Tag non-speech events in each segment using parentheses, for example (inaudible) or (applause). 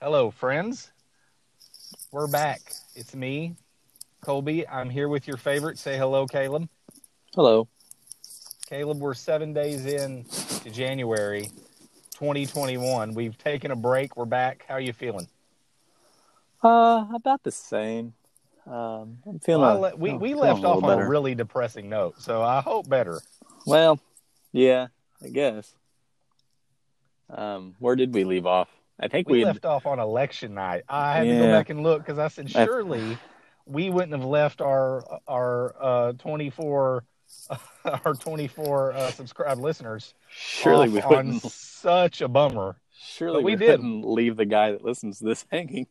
Hello, friends. We're back. It's me, Colby. I'm here with your favorite. Say hello, Caleb. Hello. Caleb, we're seven days in to January 2021. We've taken a break. We're back. How are you feeling? Uh, about the same. Um, I'm feeling. Well, I a- le- we feeling- we left off on a really depressing note, so I hope better. Well, yeah, I guess. Um, where did we leave off? I think We we. left off on election night. I had to go back and look because I said I- surely we wouldn't have left our our uh, 24 (laughs) our 24 uh, subscribed listeners surely off we on wouldn't. such a bummer. Surely but we we, did. wouldn't leave the guy that listens to this (laughs) hanging.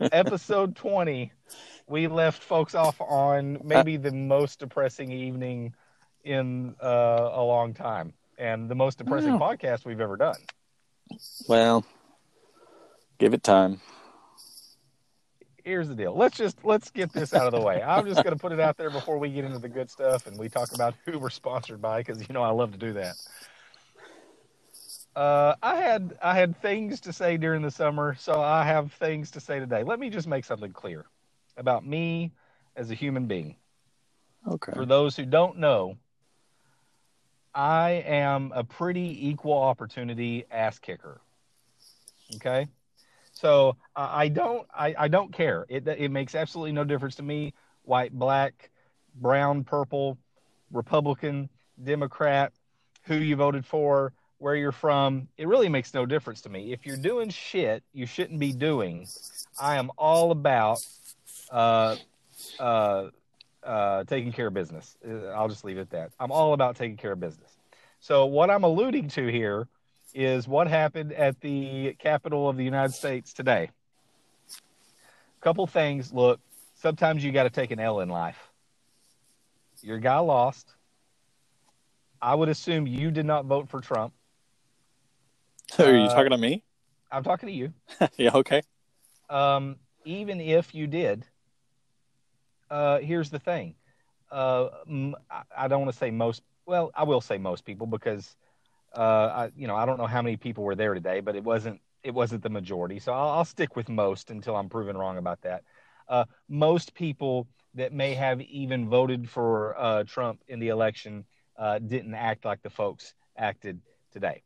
Episode 20, we left folks off on maybe the most depressing evening in uh, a long time and the most depressing podcast we've ever done. Well, give it time. here's the deal. Let's just let's get this out of the way. I'm just going to put it out there before we get into the good stuff and we talk about who we're sponsored by because you know I love to do that. Uh, I had I had things to say during the summer, so I have things to say today. Let me just make something clear about me as a human being. Okay. For those who don't know, I am a pretty equal opportunity ass kicker. Okay, so I don't I, I don't care. It it makes absolutely no difference to me. White, black, brown, purple, Republican, Democrat, who you voted for, where you're from. It really makes no difference to me. If you're doing shit you shouldn't be doing, I am all about uh, uh, uh, taking care of business. Uh, I'll just leave it at that. I'm all about taking care of business. So what I'm alluding to here is what happened at the capital of the United States today. A Couple things. Look, sometimes you got to take an L in life. Your guy lost. I would assume you did not vote for Trump. So (laughs) are you uh, talking to me? I'm talking to you. (laughs) yeah. Okay. um, even if you did, uh, here's the thing. Uh, I don't want to say most. Well, I will say most people because, uh, I, you know, I don't know how many people were there today, but it wasn't. It wasn't the majority. So I'll, I'll stick with most until I'm proven wrong about that. Uh, most people that may have even voted for uh, Trump in the election uh, didn't act like the folks acted today.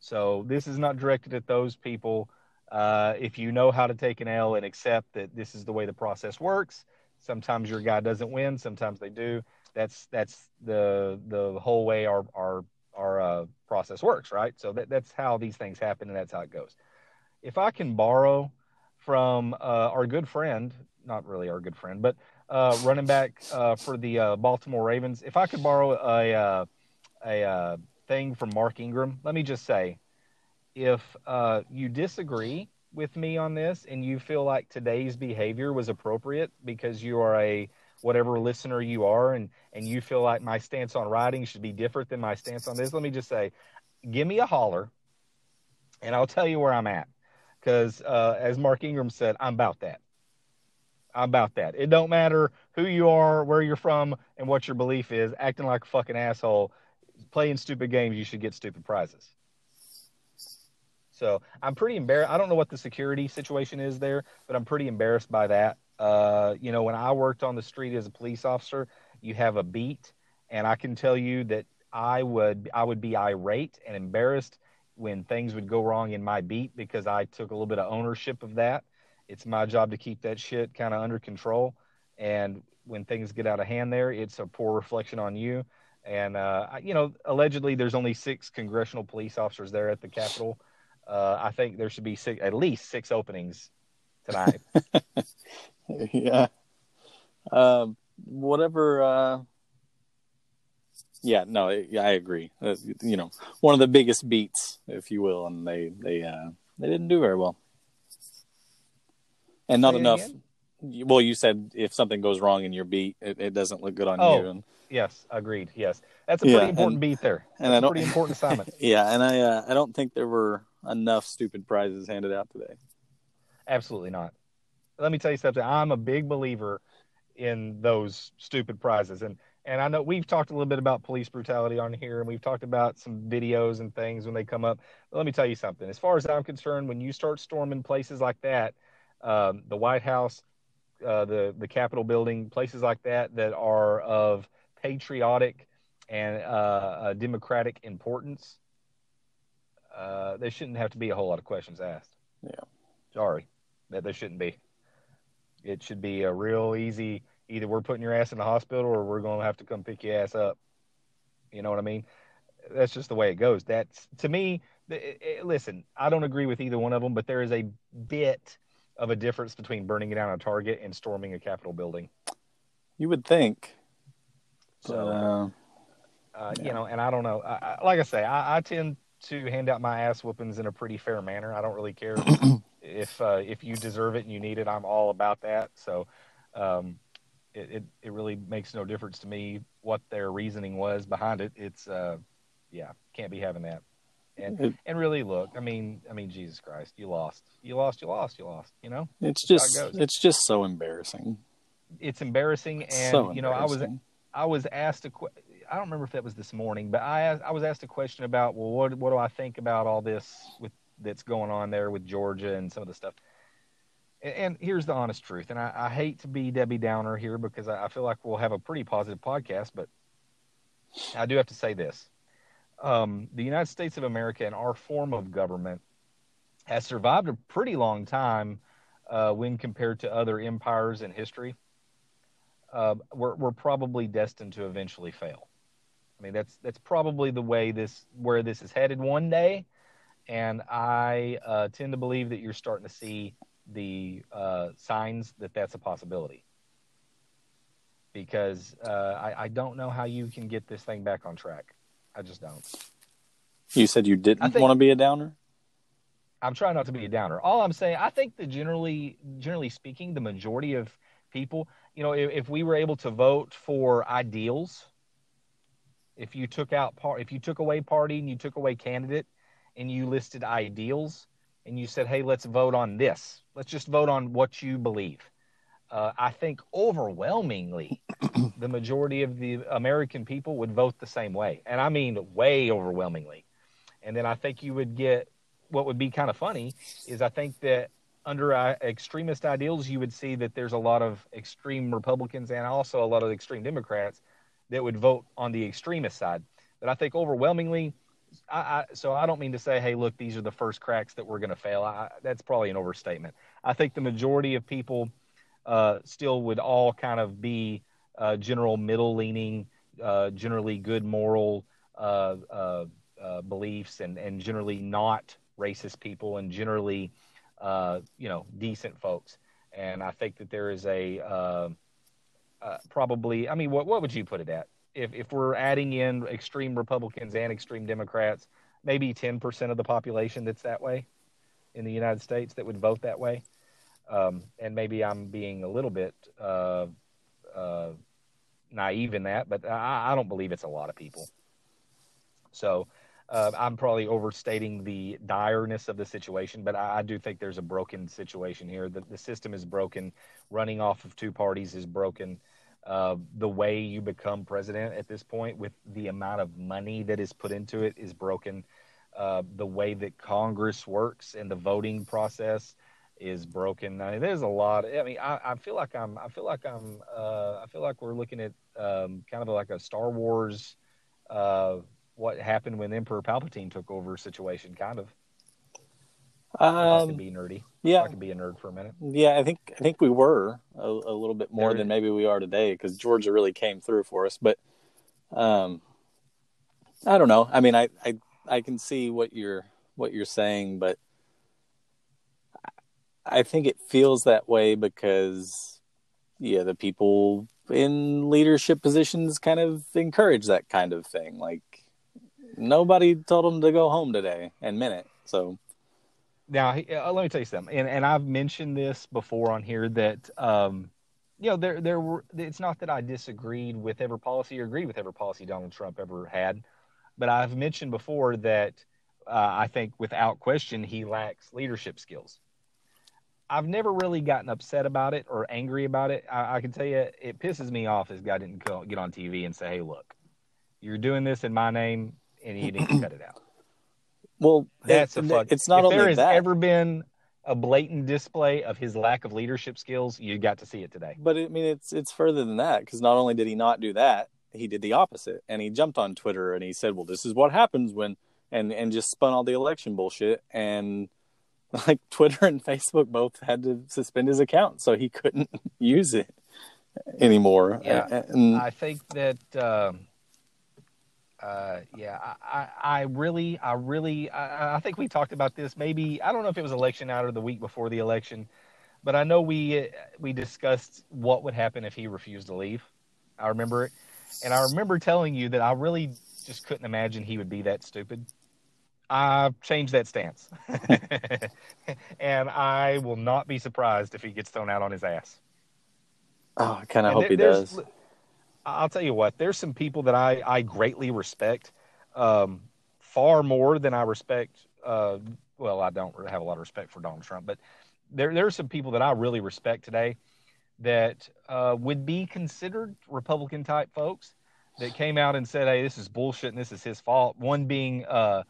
So this is not directed at those people uh, if you know how to take an L and accept that this is the way the process works, sometimes your guy doesn't win, sometimes they do. That's that's the the whole way our our our uh, process works, right? So that, that's how these things happen, and that's how it goes. If I can borrow from uh, our good friend, not really our good friend, but uh, running back uh, for the uh, Baltimore Ravens, if I could borrow a a uh, thing from Mark Ingram, let me just say, if you disagree with me on this and you feel like today's behavior was appropriate because you are a whatever listener you are and and you feel like my stance on writing should be different than my stance on this let me just say give me a holler and i'll tell you where i'm at because uh, as mark ingram said i'm about that. I'm about that. It don't matter who you are where you're from and what your belief is acting like a fucking asshole playing stupid games you should get stupid prizes so I'm pretty embarrassed. I don't know what the security situation is there, but I'm pretty embarrassed by that. Uh, you know, when I worked on the street as a police officer, you have a beat, and I can tell you that I would I would be irate and embarrassed when things would go wrong in my beat because I took a little bit of ownership of that. It's my job to keep that shit kind of under control, and when things get out of hand, there, it's a poor reflection on you. And uh, you know, allegedly, there's only six congressional police officers there at the Capitol. Uh, I think there should be six, at least six openings tonight. (laughs) yeah. Um, whatever. Uh, yeah, no, I- agree. Uh, you know, one of the biggest beats, if you will, and they they uh, they didn't do very well, and not Say enough. Well, you said if something goes wrong in your beat, it, it doesn't look good on Oh. you. And, yes, agreed. Yes, that's a Yeah, pretty important and- beat there. and That's I a don't- pretty important (laughs) assignment. yeah, and I uh, I don't think there were enough stupid prizes handed out today. Absolutely not. Let me tell you something. I'm a big believer in those stupid prizes, and And I know we've talked a little bit about police brutality on here, and we've talked about some videos and things when they come up. But let me tell you something. As far as I'm concerned, when you start storming places like that, um, the White House, uh, the the Capitol building, places like that that are of patriotic and uh, democratic importance, uh, there shouldn't have to be a whole lot of questions asked. Yeah. Sorry, that there shouldn't be. It should be a real easy. Either we're putting your ass in the hospital, or we're going to have to come pick your ass up. You know what I mean? That's just the way it goes. That's to me. It, it, listen, I don't agree with either one of them, but there is a bit of a difference between burning down a target and storming a Capitol building. You would think. So, uh, uh, yeah. you know, and I don't know. I, I, like I say, I, I, tend to hand out my ass whoopings in a pretty fair manner. I don't really care (clears throat) if uh, if you deserve it and you need it. I'm all about that. So, um, it, it, it really makes no difference to me what their reasoning was behind it. It's uh, yeah, can't be having that. And and really look, I mean, I mean, Jesus Christ, you lost, you lost, you lost, you lost. You know, it's That's just it it's just so embarrassing. It's embarrassing, and so you know, I was I was asked a question I don't remember if that was this morning, but I I was asked a question about well, what what do I think about all this with that's going on there with Georgia and some of the stuff. And, and here's the honest truth, and I, I, hate to be Debbie Downer here because I, I, feel like we'll have a pretty positive podcast, but I do have to say this: um, the United States of America and our form of government has survived a pretty long time uh, when compared to other empires in history. Uh, we're, we're probably destined to eventually fail. I mean, that's that's probably the way this where this is headed one day, and I uh, tend to believe that you're starting to see the uh, signs that that's a possibility. Because uh, I, I, don't know how you can get this thing back on track. I just don't. You said you didn't want to be a downer. I'm trying not to be a downer. All I'm saying, I think that generally, generally speaking, the majority of people, you know, if, if we were able to vote for ideals if you took out part if you took away party and you took away candidate and you listed ideals and you said hey let's vote on this. Let's just vote on what you believe. Uh, i think overwhelmingly (clears throat) the majority of the american people would vote the same way. And i mean way overwhelmingly. And then i think you would get what would be kind of funny is i think that under uh, extremist ideals you would see that there's a lot of extreme republicans and also a lot of extreme democrats that would vote on the extremist side. But I think overwhelmingly, I, I, so I don't mean to say, hey, look, these are the first cracks that we're going to fail. I, that's probably an overstatement. I think the majority of people uh, still would all kind of be uh, general middle leaning, uh, generally good moral uh, uh, uh, beliefs, and, and generally not racist people, and generally, you know, decent folks. And I think that there is a uh, probably. I mean, what what would you put it at? If if we're adding in extreme Republicans and extreme Democrats, maybe ten percent of the population that's that way in the United States that would vote that way. Um, and maybe I'm being a little bit uh, uh, naive in that, but I, I, don't believe it's a lot of people. So uh, I'm probably overstating the direness of the situation, but I, I do think there's a broken situation here. The, the system is broken. Running off of two parties is broken. Uh, the way you become president at this point, with the amount of money that is put into it, is broken. Uh, the way that Congress works and the voting process is broken. I mean, there's a lot. I mean, I, I feel like I'm. I feel like I'm. Uh, I feel like we're looking at um, kind of like a Star Wars uh, what happened when Emperor Palpatine took over situation, kind of. Um, I can be nerdy. Yeah, I can be a nerd for a minute. Yeah, I think I think we were a, a little bit more than maybe we are today because Georgia really came through for us. But um, I don't know. I mean, I, I I can see what you're what you're saying, but I think it feels that way because yeah, the people in leadership positions kind of encourage that kind of thing. Like nobody told them to go home today and it. So now uh, let me tell you something, and and I've mentioned this before on here that um, you know there there were it's not that I disagreed with every policy or agreed with every policy Donald Trump ever had, but I've mentioned before that uh, I think without question he lacks leadership skills. I've never really gotten upset about it or angry about it. I, I can tell you, it pisses me off if guy didn't go, get on TV and say, "Hey, look, you're doing this in my name, and you need to cut it out." Well, That's it- a fuck. It's not if only there has that, ever been a blatant display of his lack of leadership skills, you got to see it today. but I mean, it's it's further than that because not only did he not do that, he did the opposite, and he jumped on Twitter and he said, "Well, this is what happens when," and and just spun all the election bullshit, and (laughs) like Twitter and Facebook both had to suspend his account, so he couldn't (laughs) use it anymore. Yeah. and I think that, um, uh, yeah, I, I, I really, I really, I, I think we talked about this. Maybe I don't know if it was election out or the week before the election, but I know we uh, we discussed what would happen if he refused to leave. I remember it, and I remember telling you that I really just couldn't imagine he would be that stupid. I've changed that stance, (laughs) and I will not be surprised if he gets thrown out on his ass. oh, I kind of hope he there- there's- does. I'll tell you what. There's some people that I I greatly respect, um, far more than I respect. Uh, well, I don't have a lot of respect for Donald Trump, but there there are some people that I really respect today that uh, would be considered Republican type folks that came out and said, "Hey, this is bullshit and this is his fault." One being uh,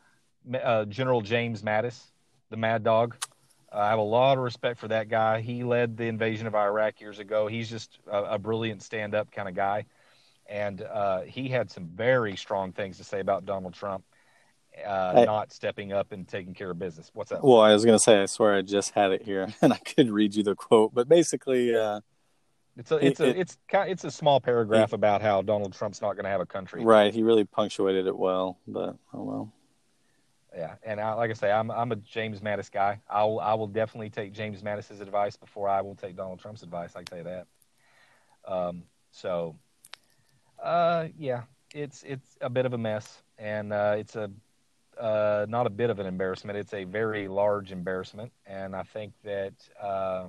uh, General James Mattis, the Mad Dog. I have a lot of respect for that guy. He led the invasion of Iraq years ago. He's just a, a brilliant stand-up kind of guy, and uh, he had some very strong things to say about Donald Trump uh, Hey. not stepping up and taking care of business. What's up? Well, I was going to say, I swear I just had it here, (laughs) and I could read you the quote, but basically, uh, It's a it's a it- it's kind it's a small paragraph about how Donald Trump's not going to have a country. right, he really punctuated it well, but oh well. Yeah, and I, like I say, I'm I'm a James Mattis guy. I'll I will definitely take James Mattis's advice before I will take Donald Trump's advice. I can tell you that. Um, so, uh, yeah, it's it's a bit of a mess, and uh, it's a uh, not a bit of an embarrassment. It's a very large embarrassment, and I think that uh,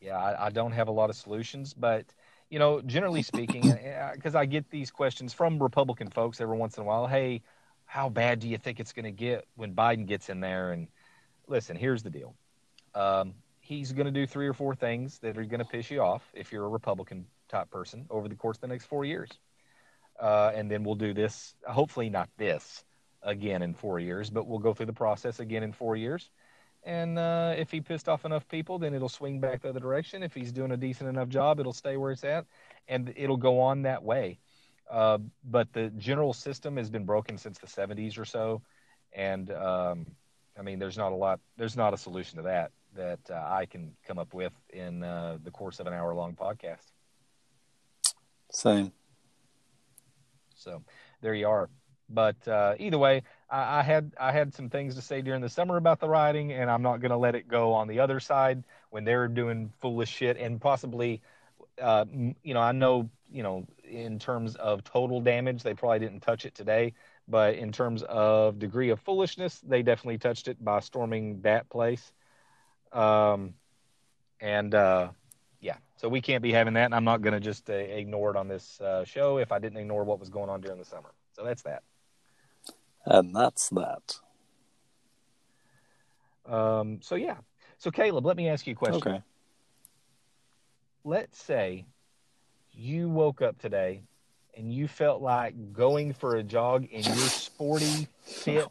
yeah, I, I don't have a lot of solutions, but you know, generally speaking, (coughs) because I get these questions from Republican folks every once in a while. Hey, how bad do you think it's going to get when Biden gets in there? And listen, here's the deal. Um, he's going to do three or four things that are going to piss you off if you're a Republican person over the course of the next four years. Uh, and then we'll do this, hopefully not this again in four years, but we'll go through the process again in four years. And uh, if he pissed off enough people, then it'll swing back the other direction. If he's doing a decent enough job, it'll stay where it's at, and it'll go on that way. Uh, but the general system has been broken since the 70s or so, and um, I mean, there's not a lot. There's not a solution to that that uh, I can come up with in uh, the course of an hour-long podcast. Same. So there you are. But uh, either way, I, I had I had some things to say during the summer about the riding, and I'm not going to let it go on the other side when they're doing foolish shit and possibly, uh, you know, I know you know in terms of total damage, they probably didn't touch it today, but in terms of degree of foolishness, they definitely touched it by storming that place. Um, and uh, so we can't be having that, and I'm not going to just uh, ignore it on this uh, show if I didn't ignore what was going on during the summer. So that's that. And that's that. Um, so yeah. So Caleb, let me ask you a question. Okay. Let's say you woke up today and you felt like going for a jog in your sporty, fit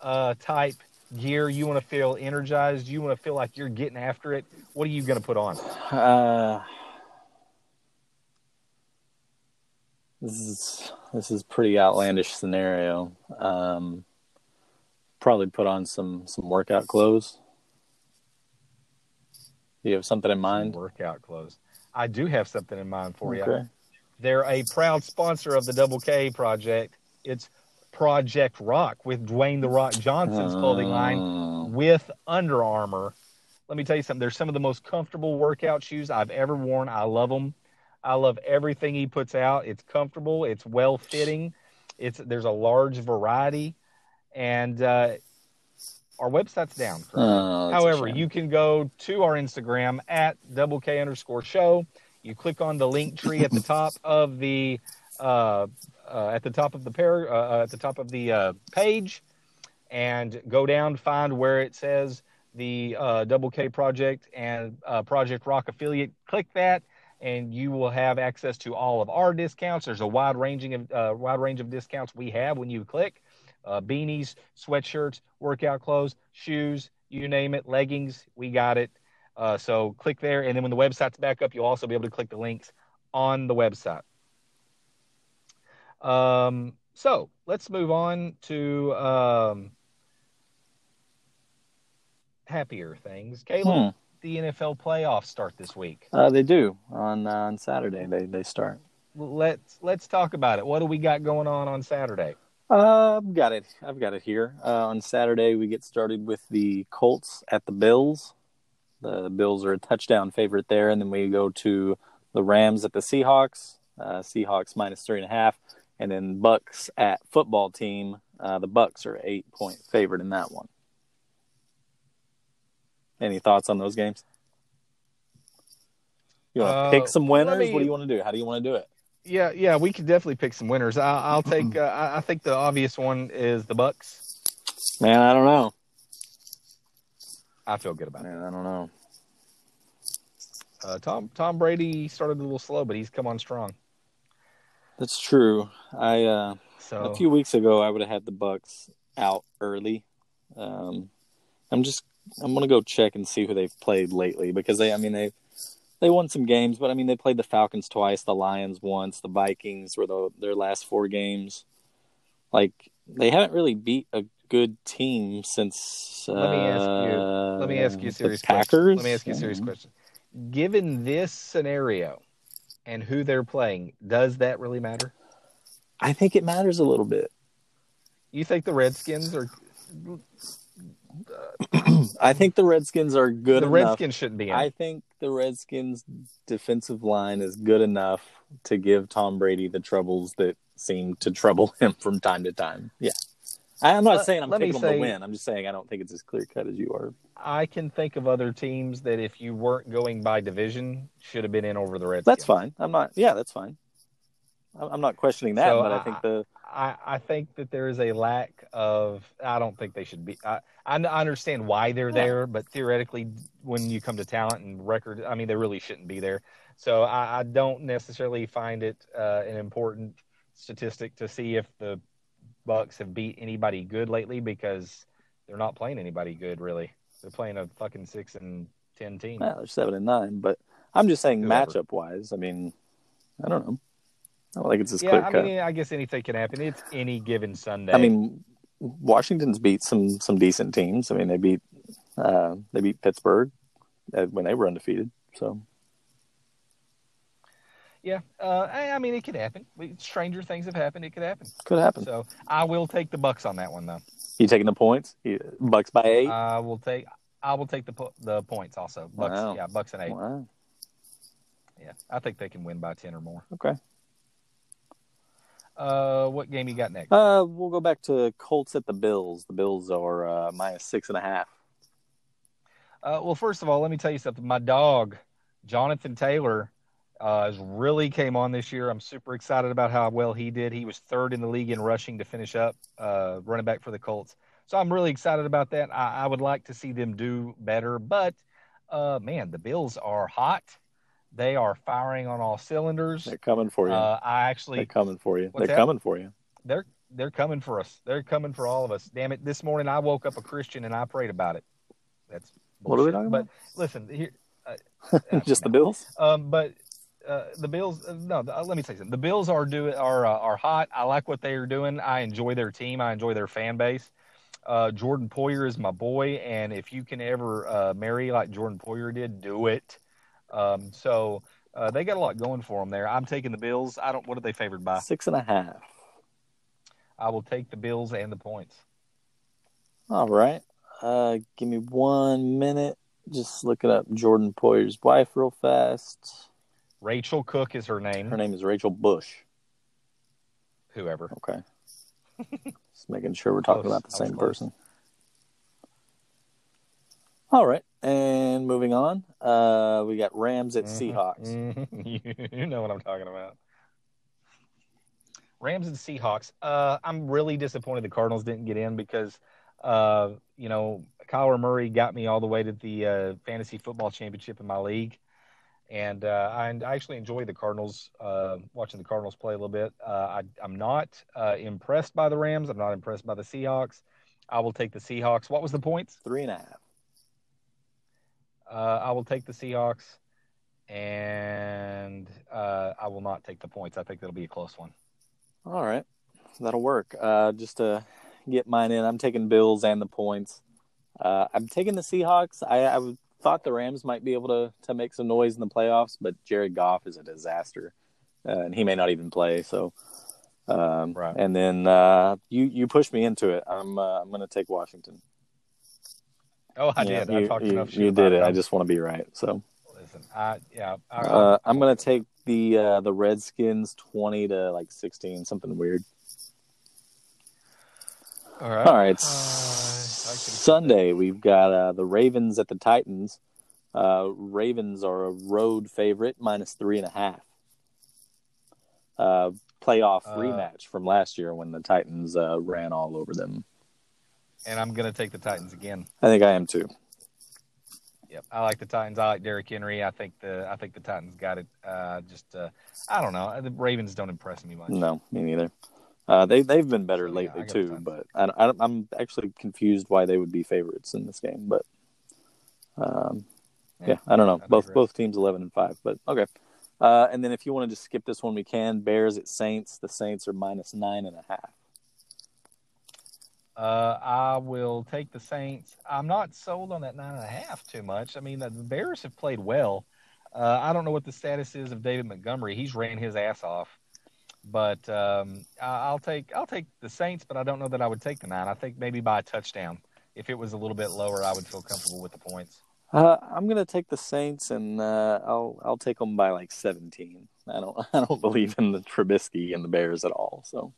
uh, type gear. You want to feel energized. You want to feel like you're getting after it. What are you going to put on? Uh, this is this is pretty outlandish scenario. Um, probably put on some some workout clothes. Do you have something in mind? Workout clothes. I do have something in mind for you. They're a proud sponsor of the Double K project. It's Project Rock with Dwayne the Rock Johnson's clothing line Uh, with Under Armour. Let me tell you something. They're some of the most comfortable workout shoes I've ever worn. I love them. I love everything he puts out. It's comfortable. It's well fitting. It's there's a large variety, and uh, our website's down. oh, However, you can go to our Instagram at double K underscore show. You click on the link tree at the top of the uh, uh, at the top of the pair uh, uh, at the top of the uh, page, and go down find where it says the uh, Double K Project and Project Rock affiliate. Click that, and you will have access to all of our discounts. There's a wide ranging of wide range of discounts we have when you click. Beanies, sweatshirts, workout clothes, shoes, you name it, leggings, we got it. Uh, so click there, and then when the website's back up, you'll also be able to click the links on the website. Um, so let's move on to um, happier things. Caleb, Hmm. the NFL playoffs start this week. Uh, they do on uh, on Saturday. They they start. Let's let's talk about it. What do we got going on on Saturday? Uh, I've got it. I've got it here. Uh, on Saturday, we get started with the Colts at the Bills. The Bills are a touchdown favorite there, and then we go to the Rams at the Seahawks. Uh, Seahawks minus three and a half, and then Bucks at football team. Uh, the Bucks are eight point favorite in that one. Any thoughts on those games? You want to Uh, pick some winners? me- What do you want to do? How do you want to do it? Yeah, yeah, we could definitely pick some winners. I, I'll (clears throat) take. Uh, I I think the obvious one is the Bucks. Man, I don't know. I feel good about it. I don't know. Uh, Tom Tom Brady started a little slow, but he's come on strong. That's true. I uh, So a few weeks ago I would have had the Bucks out early. Um, I'm just I'm gonna go check and see who they've played lately because they I mean they they won some games, but I mean they played the Falcons twice, the Lions once, the Vikings were the, their last four games. Like they haven't really beat a good team since. Let me ask you- uh, let me ask you a serious Packers. question. Let me ask you a serious Um, question. Given this scenario and who they're playing, does that really matter? I think it matters a little bit. You think the Redskins are (clears throat) I think the Redskins are good the enough. Redskins shouldn't be in? I think the Redskins' defensive line is good enough to give Tom Brady the troubles that seem to trouble him from time to time. Yeah. I'm not Let- saying I'm picking them say- to win. I'm just saying I don't think it's as clear cut as you are. I can think of other teams that if you weren't going by division should have been in over the Redskins. That's fine. I'm not. Yeah, that's fine. I'm I'm not questioning that, So but I I- think the I, I think that there is a lack of. I don't think they should be. I, I understand why they're there, but theoretically, when you come to talent and record, I mean, they really shouldn't be there. So I, I don't necessarily find it uh, an important statistic to see if the Bucks have beat anybody good lately because they're not playing anybody good really. They're playing a fucking six and ten team. well, they're seven and nine. But I'm just saying Whoever. matchup wise. I mean, I don't know. I don't think it's as yeah, clear I cut. mean, I guess anything can happen. It's any given Sunday. I mean, Washington's beat some some decent teams. I mean, they beat uh, they beat Pittsburgh uh, when they were undefeated. So Yeah, uh, I, I mean it could happen. We, stranger things have happened. It could happen. could happen. So I will take the Bucks on that one though. You taking the points? You, Bucks by eight. I will take. I will take the the points also. Bucks. Wow. Yeah, Bucks and eight. wow. Yeah, I think they can win by ten or more. Okay. Uh, what game you got next? Uh, we'll go back to Colts at the Bills. The Bills are uh, minus six and a half. Uh, well, first of all, let me tell you something. My dog, Jonathan Taylor, uh, has really came on this year. I'm super excited about how well he did. He was third in the league in rushing to finish up, uh, running back for the Colts. So I'm really excited about that. I, I would like to see them do better, but uh, man, the Bills are hot. They are firing on all cylinders. They're coming for you. Uh, I They're coming for you. They're that? coming for you. they're they're coming for us. They're coming for all of us. Damn it! This morning I woke up a Christian and I prayed about it. That's What are we bullshit. talking But listen, here, (laughs) Just the Bills. um, but uh, the Bills. Uh, no, uh, let me say something. The Bills are do are uh, are hot. I like what they are doing. I enjoy their team. I enjoy their fan base. Uh, Jordan Poyer is my boy, and if you can ever uh, marry like Jordan Poyer did, do it. Um, so uh, they got a lot going for them there. I'm taking the Bills. I don't. What are they favored by? Six and a half. I will take the Bills and the points. All right. Uh, give me one minute. Just looking up Jordan Poyer's wife real fast. Rachel Cook is her name. Her name is Rachel Bush. Whoever. Okay. (laughs) Just making sure we're talking Close. about the same close. person. All right. And moving on, uh, we got Rams at Mhm. Seahawks. (laughs) You know what I'm talking about. Rams and Seahawks. Uh, I'm really disappointed the Cardinals didn't get in because Uh, you know, Kyler Murray got me all the way to the uh, fantasy football championship in my league, and uh, I, I, actually enjoy the Cardinals. Uh, watching the Cardinals play a little bit. Uh, I, am not uh, impressed by the Rams. I'm not impressed by the Seahawks. I will take the Seahawks. What was the points? Three and a half. Uh, I will take the Seahawks, and I will not take the points. I think that'll be a close one. All right, that'll work. just to get mine in, I'm taking Bills and the points. I'm taking the Seahawks. I, I thought the Rams might be able to to make some noise in the playoffs, but Jared Goff is a disaster, uh, and he may not even play. So, um, right. And then uh, you you pushed me into it. I'm uh, I'm going to take Washington. Oh, I yeah, did. You, I talked you, enough you did it. I just want to be right. So. Listen, I yeah. I, uh, I'm going to take the uh, the Redskins twenty to like sixteen, something weird. All right. All right. Sunday, we've got uh, the Ravens at the Titans. Uh, Ravens are a road favorite, minus three and a half. Uh, playoff uh, rematch from last year when the Titans uh, ran all over them. And I'm going to take the Titans again. I think I am too. Yep, I like the Titans. I like Derrick Henry. I think the I think the Titans got it. Uh, just I don't know. The Ravens don't impress me much. No, me neither. Uh, they they've been better lately yeah, too, but I, am actually confused why they would be favorites in this game. But um, yeah, yeah, I don't know. Both both teams eleven and five, but okay. Uh, and then if you want to just skip this one, we can. Bears at Saints. The Saints are minus nine and a half. Uh, I will take the Saints. I'm not sold on that nine and a half too much. I mean, the Bears have played well. Uh, I don't know what the status is of David Montgomery. He's ran his ass off. But um, I'll take I'll take the Saints, but I don't know that I would take the nine. I think maybe by a touchdown. If it was a little bit lower, I would feel comfortable with the points. Uh, I'm gonna take the Saints, and uh, I'll I'll take them by like 17. I don't (laughs) I don't believe in the Trubisky and the Bears at all. So,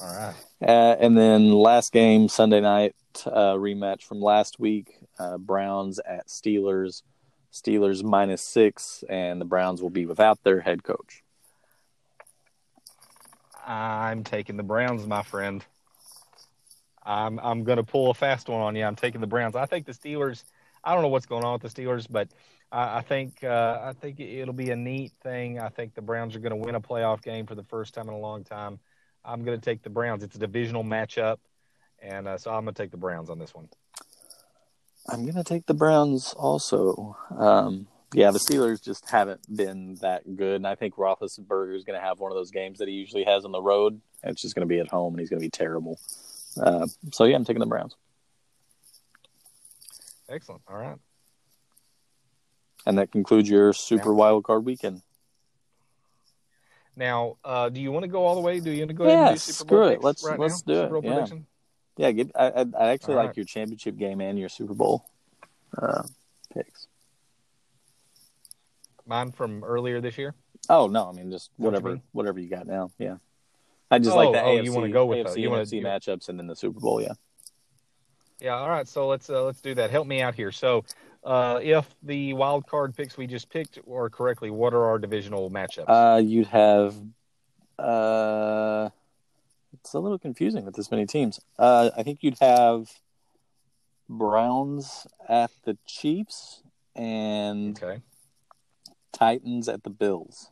all right. Uh, and then last game Sunday night uh, rematch from last week: uh, Browns at Steelers. Steelers minus six, and the Browns will be without their head coach. I'm taking the Browns, my friend. I'm I'm going to pull a fast one on you. I'm taking the Browns. I think the Steelers. I don't know what's going on with the Steelers, but I, I think uh, I think it'll be a neat thing. I think the Browns are going to win a playoff game for the first time in a long time. I'm going to take the Browns. It's a divisional matchup, and uh, so I'm going to take the Browns on this one. I'm going to take the Browns also. Um, yeah, the Steelers just haven't been that good, and I think Roethlisberger is going to have one of those games that he usually has on the road. And it's just going to be at home, and he's going to be terrible. Uh, so yeah, I'm taking the Browns. Excellent. All right. And that concludes your Super now, Wild Card weekend. Now, uh, do you want to go all the way? Do you want to go yeah, ahead and do Super Bowl screw it. Let's right let's now? do Super it. yeah. Prediction? Yeah, get, I, I actually all like right. your championship game and your Super Bowl uh, picks. Mine from earlier this year. Oh no, I mean just whatever you whatever you got now. Yeah, I just oh, like the oh, AFC, you want to go with AFC, the, you NFC wanna, see matchups and then the Super Bowl. Yeah. Yeah. All right. So let's uh, let's do that. Help me out here. So, uh, if the wild card picks we just picked are correctly, what are our divisional matchups? Uh, you'd have. Uh, it's a little confusing with this many teams. Uh, I think you'd have Browns at the Chiefs and okay. Titans at the Bills.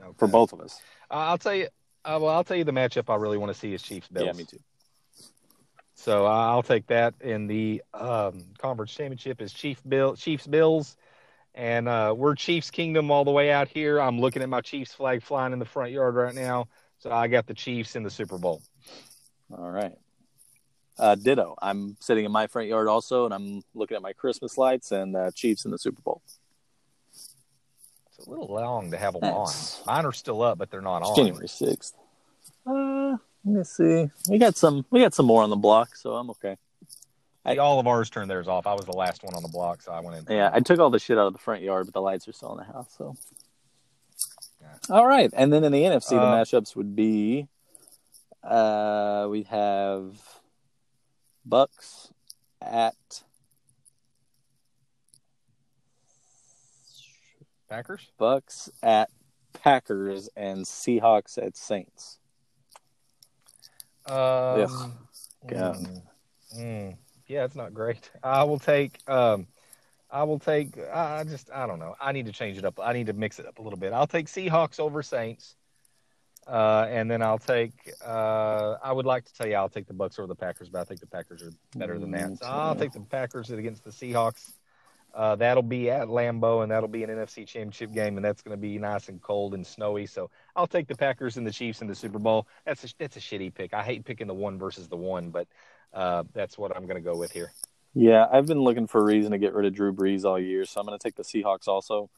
Okay. For both of us. Uh, I'll tell you. Uh, well, I'll tell you the matchup I really want to see is Chiefs Bills. Yeah, me too. So uh, I'll take that in the um, conference championship is Chief Bill Chiefs Bills, and uh, we're Chiefs Kingdom all the way out here. I'm looking at my Chiefs flag flying in the front yard right now. So I got the Chiefs in the Super Bowl. All right. Uh, ditto. I'm sitting in my front yard also, and I'm looking at my Christmas lights and uh, Chiefs in the Super Bowl. It's a little long to have them That's... on. Mine are still up, but they're not it's on. January sixth. Uh, let me see. We got some. We got some more on the block, so I'm okay. I, all of ours turned theirs off. I was the last one on the block, so I went in. Yeah, I took all the shit out of the front yard, but the lights are still in the house. So, yeah. all right. And then in the NFC, the uh, matchups would be, uh, we have Bucks at Packers? Bucks at Packers and Seahawks at Saints. Um, God. Mm. Mm. Yeah, it's not great. (laughs) I will take. Um, I will take. I I just. I don't know. I need to change it up. I need to mix it up a little bit. I'll take Seahawks over Saints. Uh, and then I'll take. Uh, I would like to tell you I'll take the Bucks over the Packers, but I think the Packers are better than that. So I'll take the Packers against the Seahawks. Uh, that'll be at Lambeau, and that'll be an NFC Championship game, and that's going to be nice and cold and snowy. So I'll take the Packers and the Chiefs in the Super Bowl. That's a, that's a shitty pick. I hate picking the one versus the one, but uh, that's what I'm going to go with here. Yeah, I've been looking for a reason to get rid of Drew Brees all year, so I'm going to take the Seahawks also.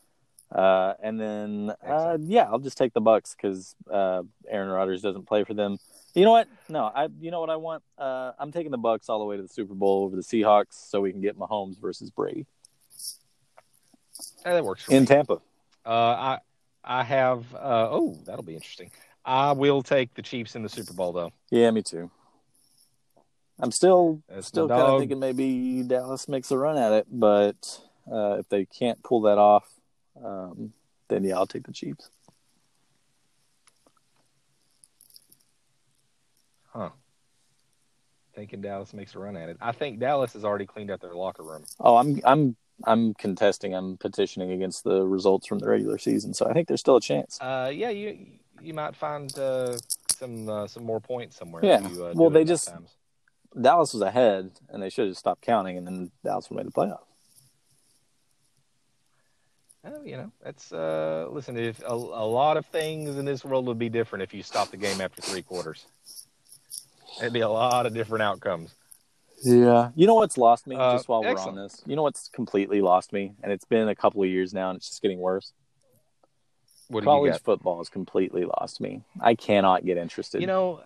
Uh, and then, uh, yeah, I'll just take the Bucks because uh, Aaron Rodgers doesn't play for them. You know what? No, I. You know what I want? Uh, I'm taking the Bucks all the way to the Super Bowl over the Seahawks, so we can get Mahomes versus Brady Uh, that works for in me. Tampa. Uh, I I have. Uh, oh, that'll be interesting. I will take the Chiefs in the Super Bowl, though. Yeah, me too. I'm still That's still kind of thinking maybe Dallas makes a run at it, but uh, if they can't pull that off, um, then yeah, I'll take the Chiefs. Huh. Thinking Dallas makes a run at it. I think Dallas has already cleaned out their locker room. Oh, I'm I'm I'm contesting. I'm petitioning against the results from the regular season, so I think there's still a chance. Uh, yeah, you you might find uh, some uh, some more points somewhere. Yeah. You, uh, Well, they just- times. Dallas was ahead, and they should have stopped counting, and then Dallas would have made the playoffs. Oh, you know, that's uh, listen. If a, a lot of things in this world would be different if you stopped the game after three quarters, it'd be a lot of different outcomes. Yeah. You know what's lost me? Uh, just while we're on this, you know what's completely lost me, and it's been a couple of years now, and it's just getting worse. What College football has completely lost me. I cannot get interested. You know,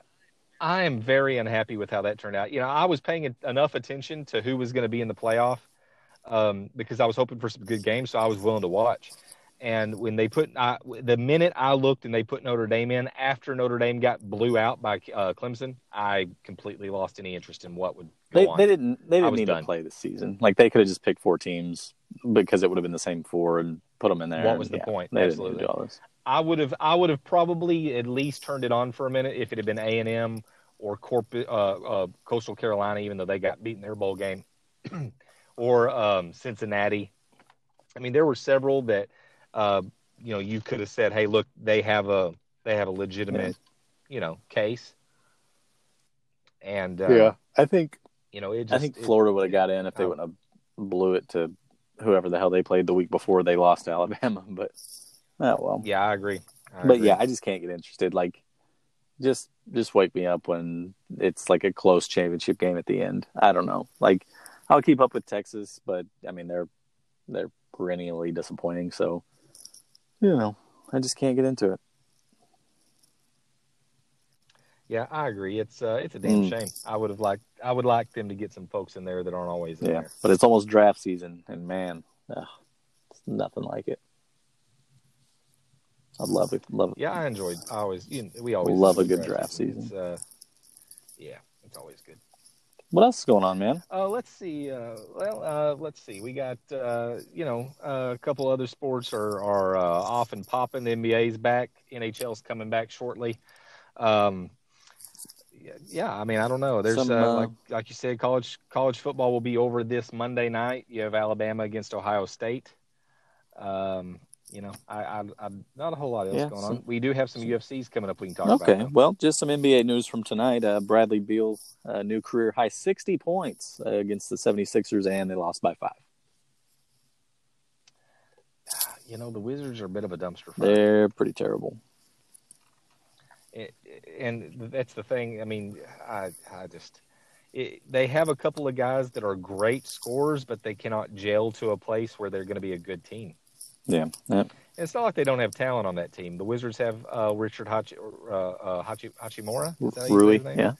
I am very unhappy with how that turned out. You know, I was paying enough attention to who was going to be in the playoff um, because I was hoping for some good games, so I was willing to watch. And when they put I, the minute I looked and they put Notre Dame in after Notre Dame got blew out by uh, Clemson, I completely lost any interest in what would they they didn't they didn't need done. to play this season. Like they could have just picked four teams because it would have been the same four and put them in there. What and, was the yeah, point? They Absolutely. didn't need to do all this. I would have I would have probably at least turned it on for a minute if it had been A and M or Corp, uh, uh, Coastal Carolina, even though they got beaten their bowl game, (clears throat) or um, Cincinnati. I mean, there were several that uh, you know you could have said, "Hey, look, they have a they have a legitimate you know case," and uh, I think you know it just I think it- Florida would have got in if they Oh. wouldn't have blew it to whoever the hell they played the week before they lost to Alabama. (laughs) But oh well. yeah, I agree. I but agree. yeah, I just can't get interested. Like, just just wake me up when it's like a close championship game at the end. I don't know. Like, I'll keep up with Texas, but I mean they're they're perennially disappointing. So, you know, I just can't get into it. Yeah, I agree. It's uh, it's a damn Mm. shame. I would have liked I would like them to get some folks in there that aren't always in Yeah, there. but it's almost draft season, and man, ugh, it's nothing like it. I'd love it. Love it. Yeah, I enjoyed. I always, you know, we always Love a good draft season. It's, uh, yeah, it's always good. What else is going on, man? Uh, let's see. Uh, well, uh, let's see. We got uh, you know uh, a couple other sports are are uh, off and popping. The NBA's back. NHL's coming back shortly. Um, yeah, I mean, I don't know. There's Some, uh, like like you said, college college football will be over this Monday night. You have Alabama against Ohio State. Um, you know, I, I, I not a whole lot else Yeah, going some- on. We do have some UFCs coming up. We can talk about. Okay, well, just some NBA news from tonight. Uh, Bradley Beal, uh, new career high 60 points uh, against the 76ers, and they lost by five. You know, the Wizards are a bit of a dumpster fire. They're pretty terrible. it, and that's the thing. I mean, I I just it, they have a couple of guys that are great scorers, but they cannot gel to a place where they're going to be a good team. Yeah, yeah. It's not like they don't have talent on that team. The Wizards have uh, Richard Hachi, uh, uh, Hachi, Hachimura, Is that how Rui, yeah.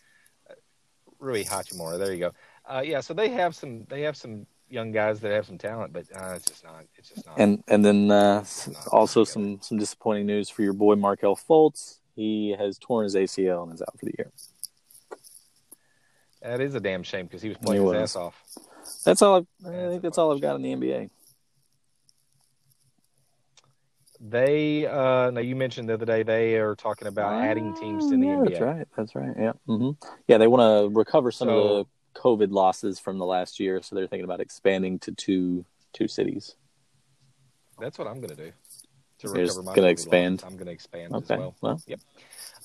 Rui Hachimura. There you go. Uh, yeah, so they have some they have some young guys that have some talent, but uh, it's just not it's just not. And and then uh, also some some disappointing news for your boy Markelle Fultz. He has torn his ACL and is out for the year. that is a damn shame because he was playing He his was. ass off. That's all. I've, I think that's all I've got in the NBA. They uh, now you mentioned the other day they are talking about adding teams to the yeah, NBA. That's right. That's right. Yeah. hmm Yeah, they want to recover some So- of the COVID losses from the last year, so they're thinking about expanding to two two cities. That's what I'm going to do. To You're recover my gonna expand? loss. I'm going to expand Okay. as well. Well, Yep.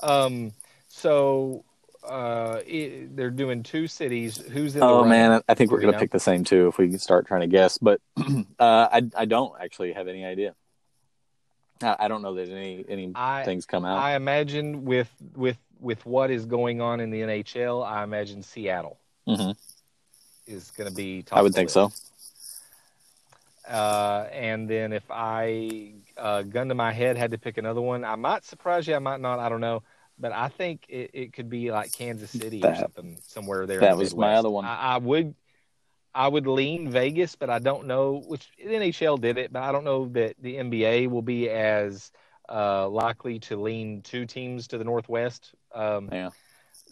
Um, so uh, it, they're doing two cities. Who's in the oh man, I think we're gonna know? pick the same two if we can start trying to guess. But (clears throat) uh, I I don't actually have any idea. I, I don't know that any any I things come out. I imagine with with with what is going on in the NHL, I imagine Seattle hmm is going to be. Top I would think so. Uh, and then if I uh, gun to my head had to pick another one, I might surprise you. I might not. I don't know. But I think it, it could be like Kansas City or something somewhere there. that was my other one. I, I would, I would lean Vegas, but I don't know which the NHL did it, but I don't know that the NBA will be as uh, likely to lean two teams to the Northwest. Um, Yeah.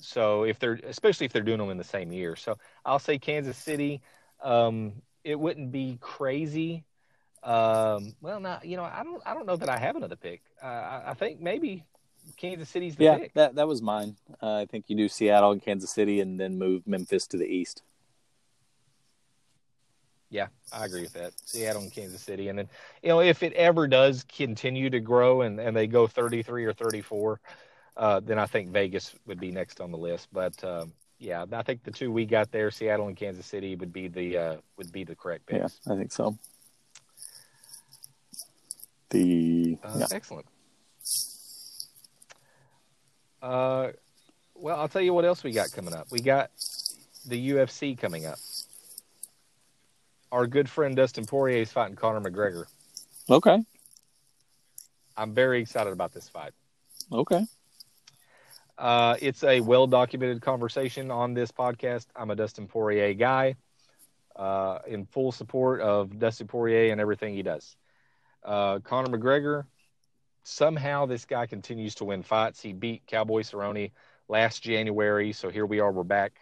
So if they're, especially if they're doing them in the same year, so I'll say Kansas City. Um, it wouldn't be crazy. Um, well, not you know, I don't, I don't know that I have another pick. Uh, I, I think maybe Kansas City's the Yeah, pick. that that was mine. Uh, I think you do Seattle and Kansas City, and then move Memphis to the east. Yeah, I agree with that. Seattle and Kansas City, and then you know if it ever does continue to grow and and they go 33 or 34, uh, then I think Vegas would be next on the list. But um, yeah, I think the two we got there, Seattle and Kansas City, would be the uh, would be the correct Yeah. I think so. The Uh, yeah. Excellent. Uh, well, I'll tell you what else we got coming up. We got the UFC coming up. Our good friend Dustin Poirier is fighting Conor McGregor. okay, I'm very excited about this fight. okay. Uh, it's a well documented conversation on this podcast. I'm a Dustin Poirier guy, uh, in full support of Dustin Poirier and everything he does. Uh, Conor McGregor, somehow this guy continues to win fights. He beat Cowboy Cerrone last January, so here we are. We're back,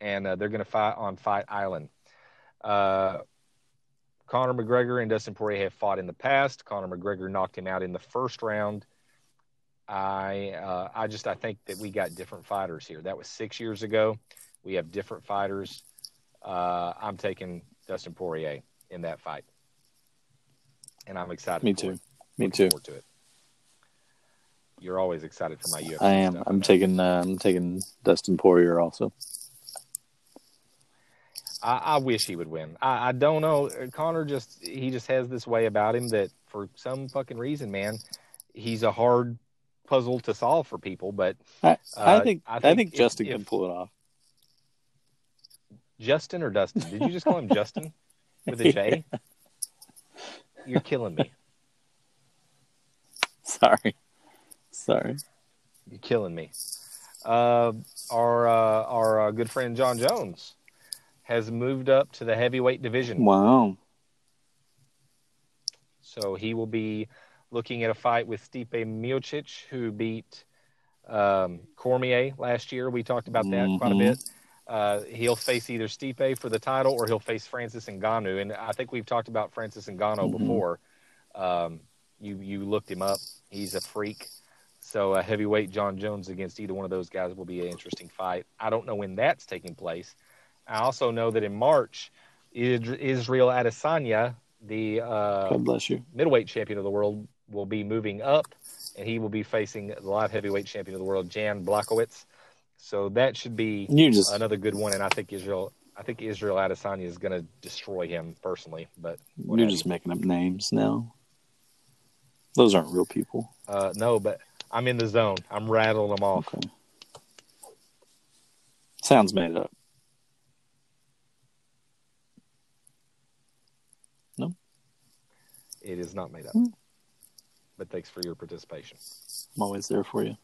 and uh, they're going to fight on Fight Island. Uh, Conor McGregor and Dustin Poirier have fought in the past. Conor McGregor knocked him out in the first round. I uh, I just I think that we got different fighters here. That was six years ago. We have different fighters. Uh, I'm taking Dustin Poirier in that fight, and I'm excited. Me too. Me too. forward to it. You're always excited for my UFC. I am. stuff, I'm taking. Uh, I'm taking Dustin Poirier also. I, I wish he would win. I, I don't know. Conor just he just has this way about him that for some fucking reason, man, he's a hard puzzle to solve for people. But I, I Uh, think. I I think think, if- Justin if- can pull it off. Justin or Dustin? Did you just call him Justin (laughs) with a J? You're killing me. (laughs) Sorry. Sorry. You're killing me. Uh, our uh, our uh, good friend Jon Jones has moved up to the heavyweight division. Wow. So he will be looking at a fight with Stipe Miocic, who beat um, Cormier last year. We talked about that quite a Mhm. bit. Uh, he'll face either Stipe for the title or he'll face Francis Ngannou. And I think we've talked about Francis Ngannou Mhm. before. Um, you you looked him up. He's a freak. So a heavyweight Jon Jones against either one of those guys will be an interesting fight. I don't know when that's taking place. I also know that in March, Israel Adesanya, the uh, God bless you. middleweight champion of the world will be moving up, and he will be facing the live heavyweight champion of the world, Jan Blachowicz. So that should be just. another good one, and I think Israel, I think Israel Adesanya is going to destroy him personally. But what You're just making up names now. Those aren't real people. uh, no, but I'm in the zone. I'm rattling them off. Okay. Sounds made up. It is not made up. Hmm. But thanks for your participation. I'm always there for you.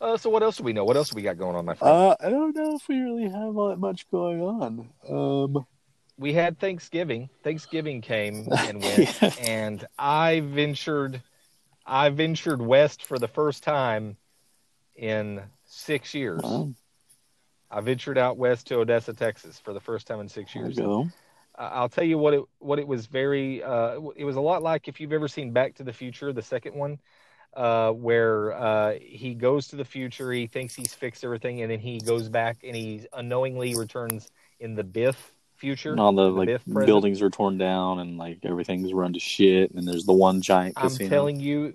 Uh, so what else do we know? What else do we got going on, my friend? Uh, I don't know if we really have all that much going on. Um, we had Thanksgiving. Thanksgiving came (laughs) and went, Yeah. and I ventured, I ventured west for the first time in six years. well, I ventured out west to Odessa, Texas, for the first time in six there years. you go. I'll tell you what it what it was very. Uh, it was a lot like if you've ever seen Back to the Future, the second one, uh, where uh, he goes to the future, he thinks he's fixed everything, and then he goes back and he unknowingly returns in the Biff future. And all the like Biff present. buildings are torn down and like everything's run to shit and there's the one giant I'm casino. telling you,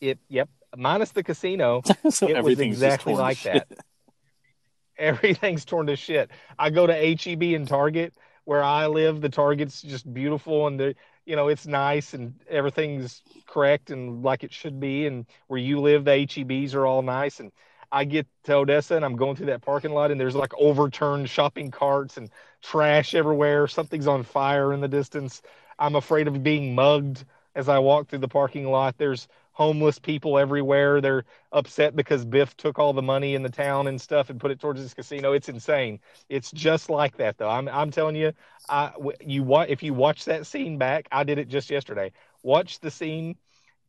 it. Yep, minus the casino. (laughs) so it was exactly like that. (laughs) Everything's torn to shit. I go to HEB and Target where I live. The Target's just beautiful and the you know it's nice and everything's correct and like it should be. And where you live, the HEBs are all nice. And I get to Odessa and I'm going through that parking lot and there's like overturned shopping carts and trash everywhere. Something's on fire in the distance. I'm afraid of being mugged as I walk through the parking lot. There's homeless people everywhere. They're upset because Biff took all the money in the town and stuff and put it towards his casino. It's insane. It's just like that though. I'm I'm telling you, I you wa- if you watch that scene back, I did it just yesterday. Watch the scene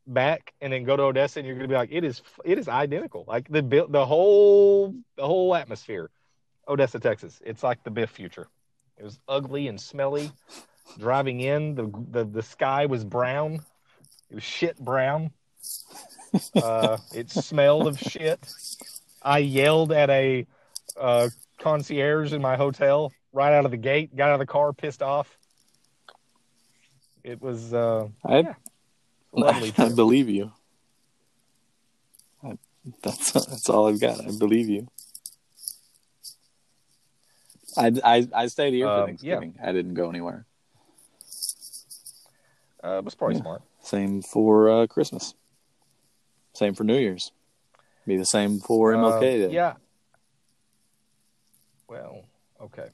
back and then go to Odessa and you're going to be like it is it is identical. Like the the whole the whole atmosphere. Odessa, Texas. It's like the Biff future. It was ugly and smelly. Driving in, the the, the sky was brown. It was shit brown. Uh, it smelled of shit. I yelled at a uh, concierge in my hotel right out of the gate. Got out of the car, pissed off. It was uh, I, Yeah. Lovely (laughs) I trip. believe you. I, that's that's all I've got. I believe you. I, I, I stayed here for Um, Thanksgiving. I didn't go anywhere. uh, it was probably Yeah. smart. Same for uh, Christmas. Same for New Year's. Be the same for MLK Uh, Day. yeah. Well, okay.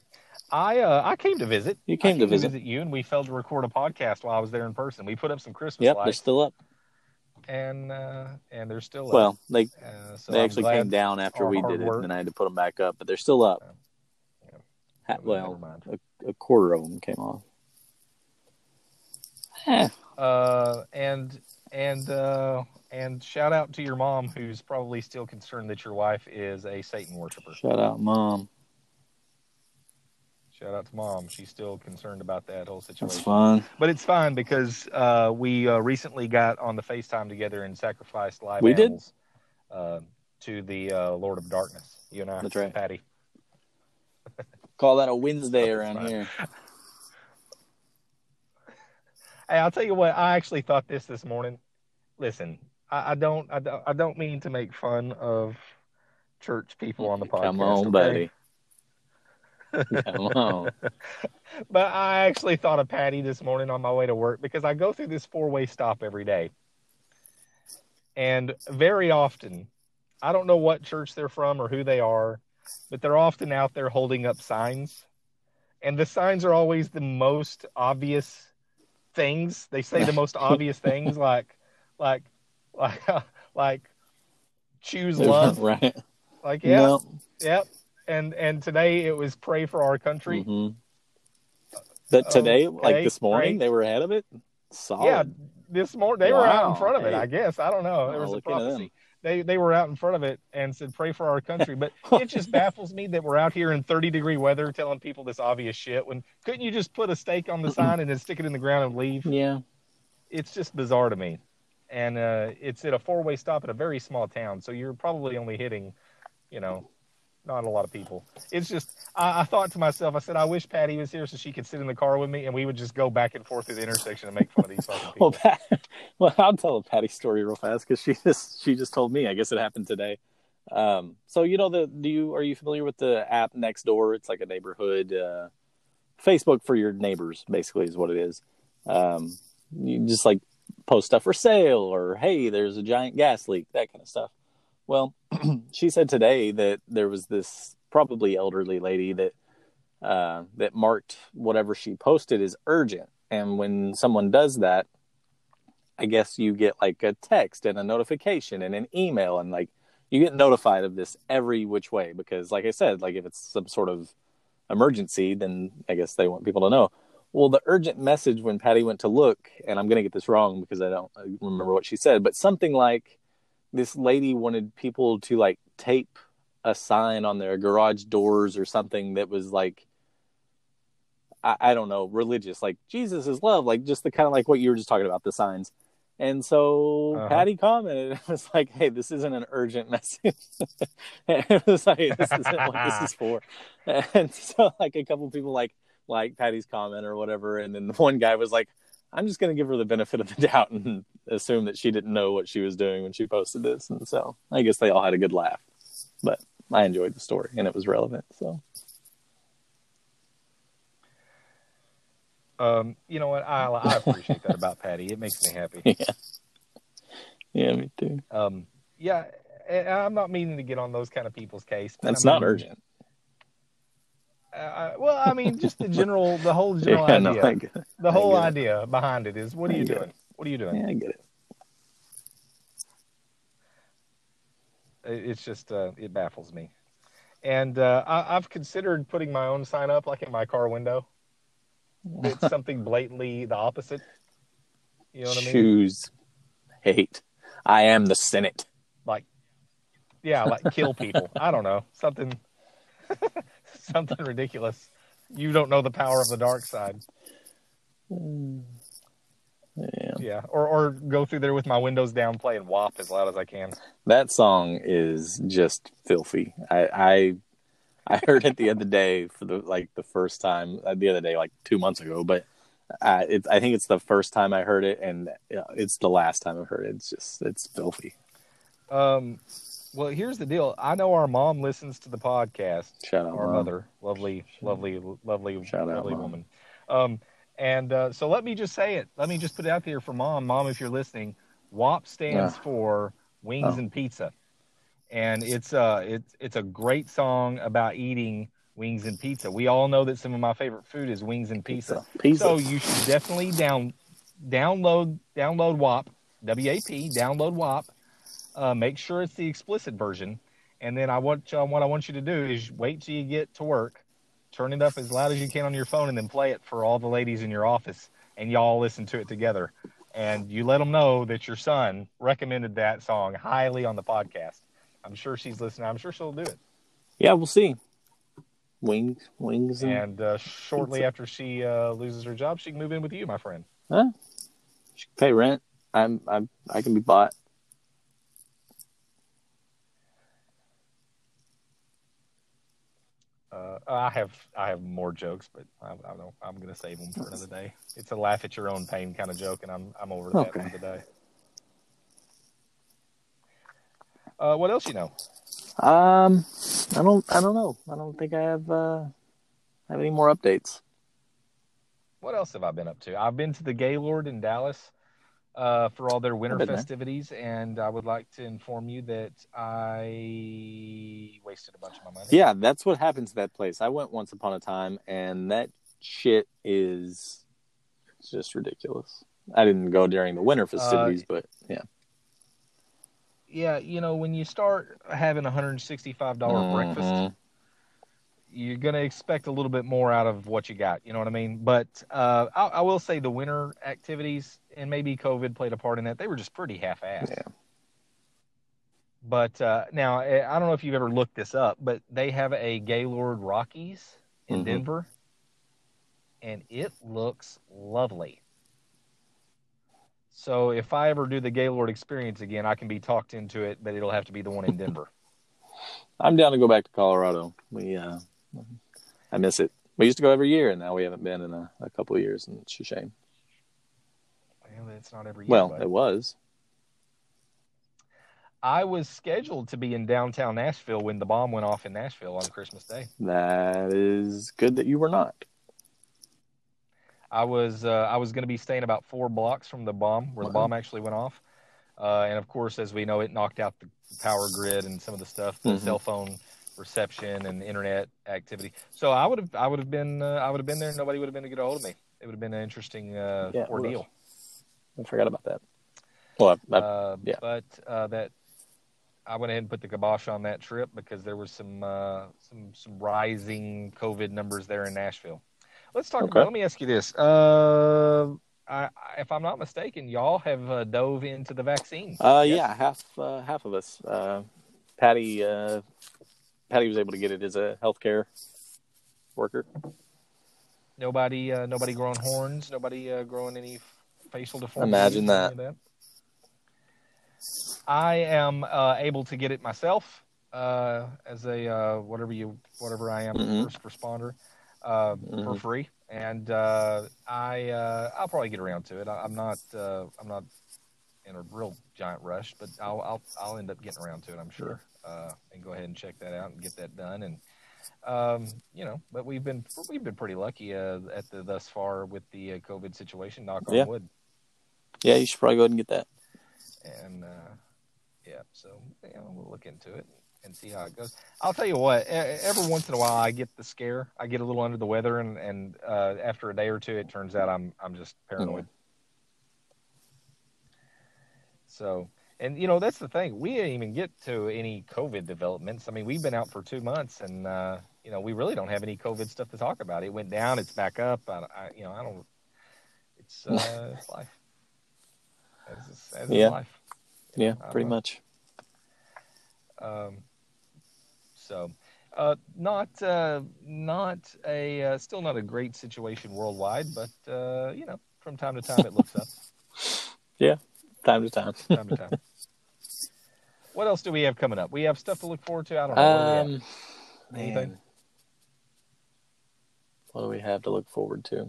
I uh, I came to visit. You I came to visit. you, and we failed to record a podcast while I was there in person. We put up some Christmas Yep, they're still up. and uh, and they're still up. Well, they Uh, so they I'm actually came down after we did it, and I had to put them back up, but they're still up. Yeah. Ha- well, a, a quarter of them came off. Eh, Uh, and and uh, and shout out to your mom, who's probably still concerned that your wife is a Satan worshiper. shout out, mom. Shout out to mom; she's still concerned about that whole situation. That's fun. But it's fine because uh, we uh, recently got on the FaceTime together and sacrificed live We did? animals uh, to the uh, Lord of Darkness. You and I, That's right. Patty. (laughs) Call that a Wednesday around fine. here. (laughs) Hey, I'll tell you what. I actually thought this this morning. Listen, I, I don't, I don't, I don't mean to make fun of church people on the (laughs) podcast. Come on, okay? buddy. Come on. (laughs) But I actually thought of Patty this morning on my way to work because I go through this four way stop every day. And very often, I don't know what church they're from or who they are, but they're often out there holding up signs. And the signs are always the most obvious things. They say the most (laughs) obvious things like like like (laughs) like choose love. right? Like yeah, No. yep. And and today it was pray for our country. Mhm. But today, like this morning, great. they were ahead of it. Solid. Yeah, this morning they were out in front of it. hey. I guess I don't know. There Oh, was a look at them. prophecy. They they were out in front of it and said pray for our country. But (laughs) it just baffles me that we're out here in 30 degree weather telling people this obvious shit. When couldn't you just put a stake on the sign and then stick it in the ground and leave? Yeah. It's just bizarre to me. And uh, it's at a four way stop at a very small town, so you're probably only hitting, you know, not a lot of people. It's just I, I thought to myself, I said, I wish Patty was here so she could sit in the car with me and we would just go back and forth through the intersection and make fun of these fucking (laughs) people. Well, Pat, well, I'll tell a Patty story real fast because she just she just told me. I guess it happened today. Um, so you know the do you are you familiar with the app Nextdoor? It's like a neighborhood uh, Facebook for your neighbors, basically, is what it is. Um, you just like post stuff for sale or hey, there's a giant gas leak, that kind of stuff. Well, (clears throat) she said today that there was this probably elderly lady that uh, that marked whatever she posted as urgent, and when someone does that, I guess you get like a text and a notification and an email and like you get notified of this every which way because like I said, like if it's some sort of emergency, then I guess they want people to know. Well, the urgent message when Patty went to look, and I'm going to get this wrong because I don't remember what she said, but something like this lady wanted people to like tape a sign on their garage doors or something that was like I, I don't know, religious, like Jesus is love, like just the kind of like what you were just talking about, the signs. And so Uh-huh. Patty commented, (laughs) it was like, "Hey, this isn't an urgent (laughs) message." (laughs) it was like, "This isn't what this is for." And so, like, a couple people like like Patty's comment or whatever, and then the one guy was like, "I'm just going to give her the benefit of the (laughs) doubt and assume that she didn't know what she was doing when she posted this." And so, I guess they all had a good laugh, but I enjoyed the story and it was relevant. So, Um, you know what? I, I appreciate that about Patty. It makes me happy. (laughs) yeah, yeah, me too. Um, yeah, I'm not meaning to get on those kind of people's case. but That's I not urgent. Uh, well, I mean, just the (laughs) general, the whole general Yeah, no, idea. I get the whole get it. idea behind it is, what are you doing? What are you doing? Yeah, I get it. It- It's just, uh, it baffles me. And uh, I, I've considered putting my own sign up, like in my car window. It's (laughs) something blatantly the opposite. You know what I mean? Choose hate. I am the Senate. Like, yeah, like kill people. I don't know, something, (laughs) (laughs) something ridiculous. You don't know the power of the dark side. (sighs) Yeah. Yeah, or or go through there with my windows down, playing WAP as loud as I can. That song is just filthy. I, I I heard it the other day for the like the first time uh, the other day like two months ago, but uh, it, I think it's the first time I heard it, and uh, it's the last time I've heard it. It's just it's filthy. Um, well, here's the deal. I know our mom listens to the podcast. Shout out, our Mom. mother, lovely, lovely, lovely, Shout lovely Mom. woman. Um, and uh, so let me just say it. Let me just put it out there for mom. Mom, if you're listening, WAP stands Yeah. for Wings Oh. and Pizza, and it's uh it's it's a great song about eating wings and pizza. We all know that some of my favorite food is wings and pizza. Pizza. So you should definitely down download download WAP W A P download WAP. Uh, make sure it's the explicit version, and then I want uh, what I want you to do is wait till you get to work, turn it up as loud as you can on your phone, and then play it for all the ladies in your office, and y'all listen to it together. And you let them know that your son recommended that song highly on the podcast. I'm sure she's listening. I'm sure she'll do it. yeah, we'll see. Wings, wings, and, And uh, shortly after she uh, loses her job, she can move in with you, my friend. huh? She can pay rent. I'm, I'm, I can be bought. Uh, I have I have more jokes, but I, I don't. I'm going to save them for another day. It's a laugh at your own pain kind of joke, and I'm I'm over that Okay. for today. Uh, what else you know? Um, I don't, I don't know. I don't think I have, uh, have any more updates. What else have I been up to? I've been to the Gaylord in Dallas uh, for all their winter I've there. festivities, and I would like to inform you that I wasted a bunch of my money. Yeah, that's what happened to that place. I went once upon a time, and that shit is it's just ridiculous. I didn't go during the winter festivities, but yeah, yeah. You know, when you start having a hundred and sixty-five dollars breakfast. You're going to expect a little bit more out of what you got. You know what I mean? But uh, I, I will say the winter activities and maybe COVID played a part in that. They were just pretty half-assed. Yeah. But uh, now eh, I don't know if you've ever looked this up, but they have a Gaylord Rockies in Mhm. Denver, and it looks lovely. So if I ever do the Gaylord experience again, I can be talked into it, but it'll have to be the one in Denver. (laughs) I'm down to go back to Colorado. We, uh, I miss it. We used to go every year, and now we haven't been in a, a couple of years, and it's a shame. well, it's not every year. Well, but- it was. I was scheduled to be in downtown Nashville when the bomb went off in Nashville on Christmas Day. That is good that you were not. I was uh, I was going to be staying about four blocks from the bomb where the bomb actually went off, uh, and of course, as we know, it knocked out the power grid and some of the stuff, the Mhm. cell phone reception and internet activity. So I would have I would have been uh, I would have been there. Nobody would have been to get a hold of me. It would have been an interesting uh, Yeah, ordeal. I forgot about that. Well, I, I, Uh, yeah. But uh, that I went ahead and put the kibosh on that trip because there was some uh, some some rising COVID numbers there in Nashville. Let's talk Okay. about. Let me ask you this: uh, I, I- if I'm not mistaken, y'all have uh, dove into the vaccine. Uh, Yes? yeah, half uh, half of us. Uh, Patty, uh, Patty was able to get it as a healthcare worker. Nobody, uh, nobody growing horns. Nobody uh, growing any facial deformities. Imagine that. that. I am uh, able to get it myself uh, as a uh, whatever you whatever I am Mhm. first responder uh, for Mhm. free, and uh, I uh, I'll probably get around to it. I, I'm not uh, I'm not in a real giant rush, but I'll I'll, I'll end up getting around to it. I'm sure, uh, and go ahead and check that out and get that done. And um, you know, but we've been we've been pretty lucky uh, at the thus far with the uh, COVID situation. Knock on Yeah. wood. Yeah, you should probably go ahead and get that. and uh, yeah, so you know, we'll look into it and see how it goes. I'll tell you what, every once in a while I get the scare, I get a little under the weather, and and uh, after a day or two, it turns out I'm I'm just paranoid. So, and you know that's the thing, we didn't even get to any COVID developments. I mean, we've been out for two months, and uh, you know we really don't have any COVID stuff to talk about. It went down, it's back up. I, I you know I don't. It's uh, (laughs) it's life. Just, that's Yeah. life. Yeah, I pretty know. much. Um, so, uh, not uh, not a uh, still not a great situation worldwide, but uh, you know, from time to time it looks up. (laughs) Time to time. (laughs) Time to time. what else do we have coming up? We have stuff to look forward to. I don't know. What do we have? Um, Anything? man, what do we have to look forward to?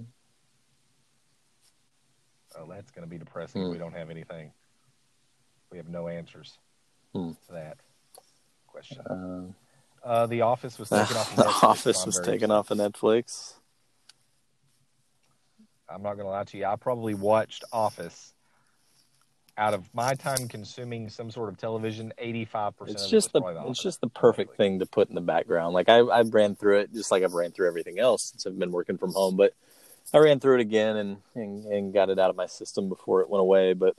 Oh, that's going to be depressing. Hmm. We don't have anything. We have no answers Hmm. to that question. Um, Uh, the Office was taken off. Of (laughs) the Netflix, Office was taken off of Netflix. I'm not going to lie to you. I probably watched Office out of my time consuming some sort of television. 85 percent. It's just it the it's just the perfect probably. thing to put in the background. Like I I ran through it just like I've ran through everything else since I've been working from home. But I ran through it again and and, and got it out of my system before it went away. But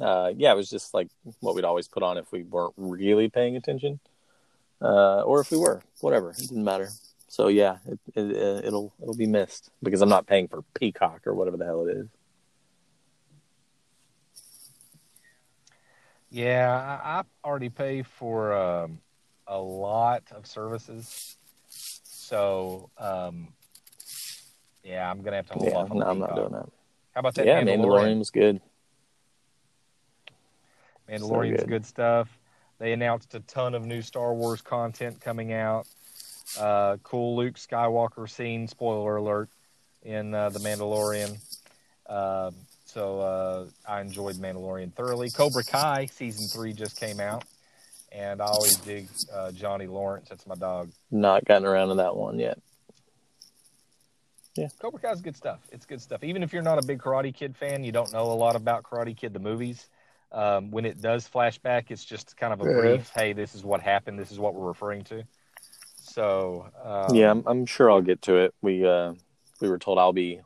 uh, yeah, it was just like what we'd always put on if we weren't really paying attention, uh, or if we were, whatever. It didn't matter. So yeah, it, it, uh, it'll it'll be missed because I'm not paying for Peacock or whatever the hell it is. Yeah, I, I already pay for um, a lot of services, so um, yeah, I'm gonna have to hold Yeah, off. On no, the I'm not doing that. How about that Yeah, Mandalorian? Mandalorian was good. Mandalorian's So good. good stuff. They announced a ton of new Star Wars content coming out. Uh, cool Luke Skywalker scene, spoiler alert, in uh, The Mandalorian. Uh, so uh, I enjoyed Mandalorian thoroughly. Cobra Kai season three just came out, and I always dig uh, Johnny Lawrence. That's my dog. Not gotten around to that one yet. Yeah, Cobra Kai's good stuff. It's good stuff. Even if you're not a big Karate Kid fan, you don't know a lot about Karate Kid the movies. Um, when it does flashback, it's just kind of a Yeah. brief. Hey, this is what happened. This is what we're referring to. So um, yeah, I'm, I'm sure I'll get to it. We uh, we were told I'll be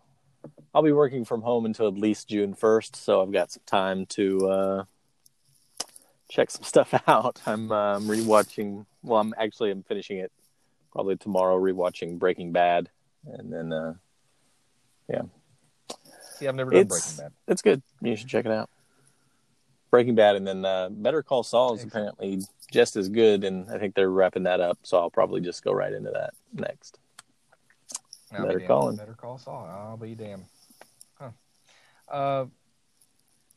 I'll be working from home until at least June 1st, so I've got some time to uh, check some stuff (laughs) out. I'm um, rewatching. Well, I'm actually I'm finishing it probably tomorrow. Rewatching Breaking Bad, and then uh, yeah. see, I've never done it's Breaking Bad. it's good. You should check it out. Breaking Bad, and then uh, Better Call Saul is apparently just as good, and I think they're wrapping that up. So I'll probably just go right into that next. I'll Better call. Better call Saul. I'll be damned. Uh,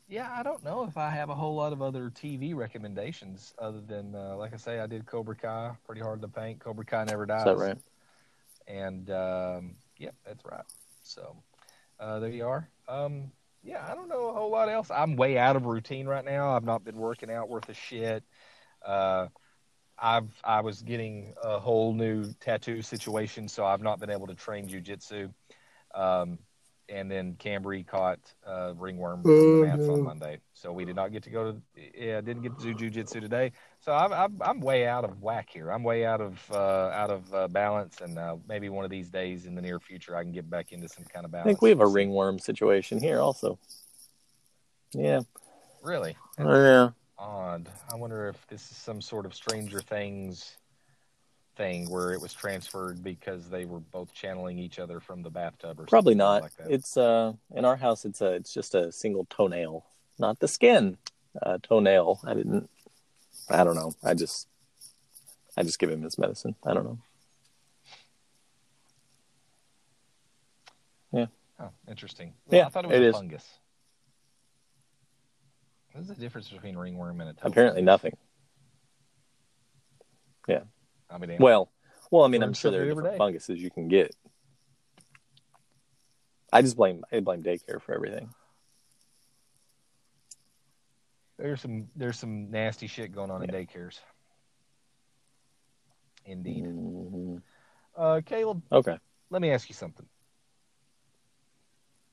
yeah, I don't know if I have a whole lot of other TV recommendations other than, uh, like I say, I did Cobra Kai, pretty hard to paint. Cobra Kai never dies. Is that right? And um, yeah, that's right. So uh, there you are. Um, yeah, I don't know a whole lot else. I'm way out of routine right now. I've not been working out worth a shit. Uh, I've I was getting a whole new tattoo situation, so I've not been able to train jujitsu. Um, and then Cambry caught uh, ringworm from Oh, the mats no. on Monday, so we did not get to go to. Yeah, didn't get to do jujitsu today. So I'm, I'm I'm way out of whack here. I'm way out of uh, out of uh, balance, and uh, maybe one of these days in the near future I can get back into some kind of balance. I think we have a ringworm situation here also. Yeah. Really Oh, yeah. odd. I wonder if this is some sort of Stranger Things thing where it was transferred because they were both channeling each other from the bathtub or Probably not. like. It's uh in our house it's a it's just a single toenail, not the skin. Uh toenail. I didn't I don't know. I just I just give him his medicine. I don't know. Yeah. Oh, interesting. Well, Yeah, I thought it was it a is. fungus. What's the difference between ringworm and a toad? Apparently nothing. I mean, Well, well, I mean, I'm sure there are different day. funguses you can get. I just blame I blame daycare for everything. there's some there's some nasty shit going on in daycares. Indeed. Mhm. Uh, Caleb, Okay. let me ask you something.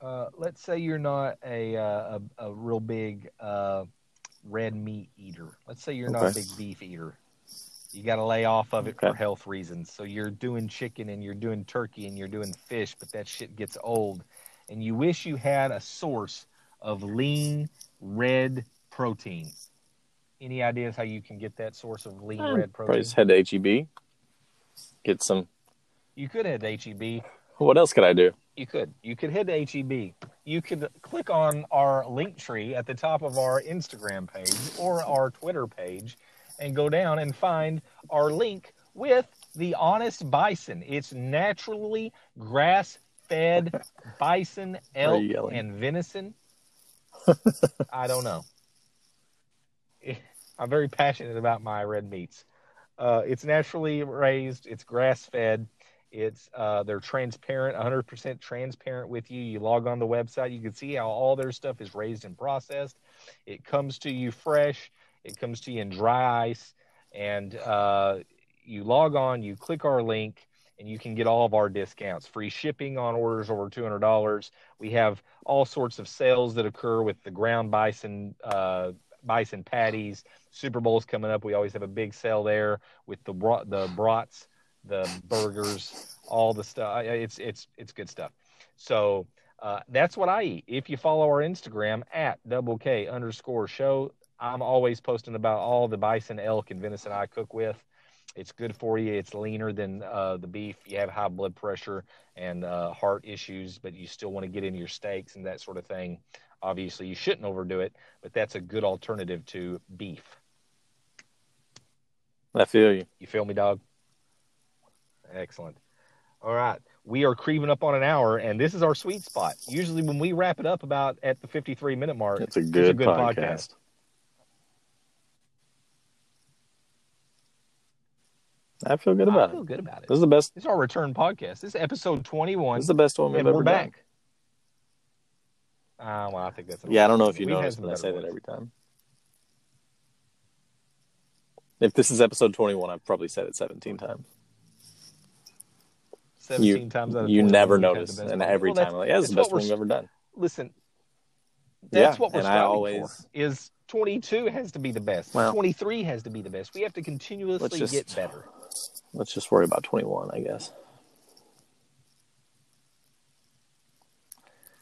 Uh, let's say you're not a uh, a, a real big uh, red meat eater. Let's say you're not a big beef eater. You got to lay off of it for health reasons. So you're doing chicken and you're doing turkey and you're doing fish, but that shit gets old. And you wish you had a source of lean red protein. Any ideas how you can get that source of lean red Probably protein? just head to HEB. Get some. You could head to HEB. What else could I do? You could. You could head to HEB. You could click on our link tree at the top of our Instagram page or our Twitter page and go down and find our link with the Honest Bison. It's naturally grass fed (laughs) bison, elk, and venison. (laughs) I don't know. (laughs) I'm very passionate about my red meats. Uh, it's naturally raised. It's grass fed. It's uh, they're transparent, 100% transparent with you. You log on the website, you can see how all their stuff is raised and processed. It comes to you fresh. It comes to you in dry ice, and uh, you log on. You click our link, and you can get all of our discounts. Free shipping on orders over $200. We have all sorts of sales that occur with the ground bison, uh, bison patties. Super Bowl's coming up. We always have a big sale there with the the brats, the burgers, all the stuff. It's it's it's good stuff. So uh, that's what I eat. If you follow our Instagram at double K underscore show, I'm always posting about all the bison, elk, and venison I cook with. It's good for you. It's leaner than uh, the beef. You have high blood pressure and uh, heart issues, but you still want to get into your steaks and that sort of thing. Obviously, you shouldn't overdo it, but that's a good alternative to beef. I feel you. You feel me, dog? Excellent. All right. We are creeping up on an hour, and this is our sweet spot. Usually, when we wrap it up about at the 53 minute mark, It's a it's good, good podcast. podcast. I feel good about it. I feel good about it. This is the best. This is our return podcast. This is episode 21, This is the best one we've and ever we're done. back. Ah, well, I think that's Yeah, I don't know if you noticed, but I say that every time. If this is episode 21, I've probably said it 17 times. 17 times out of You never we've had the notice, and every Well, time like, "Yeah, this is the best one we've ever done." listen, that's Yeah, what we're striving always- for. Is 22 has to be the best. Well- 23 has to be the best. We have to continuously just- get better. Let's just worry about 21, I guess.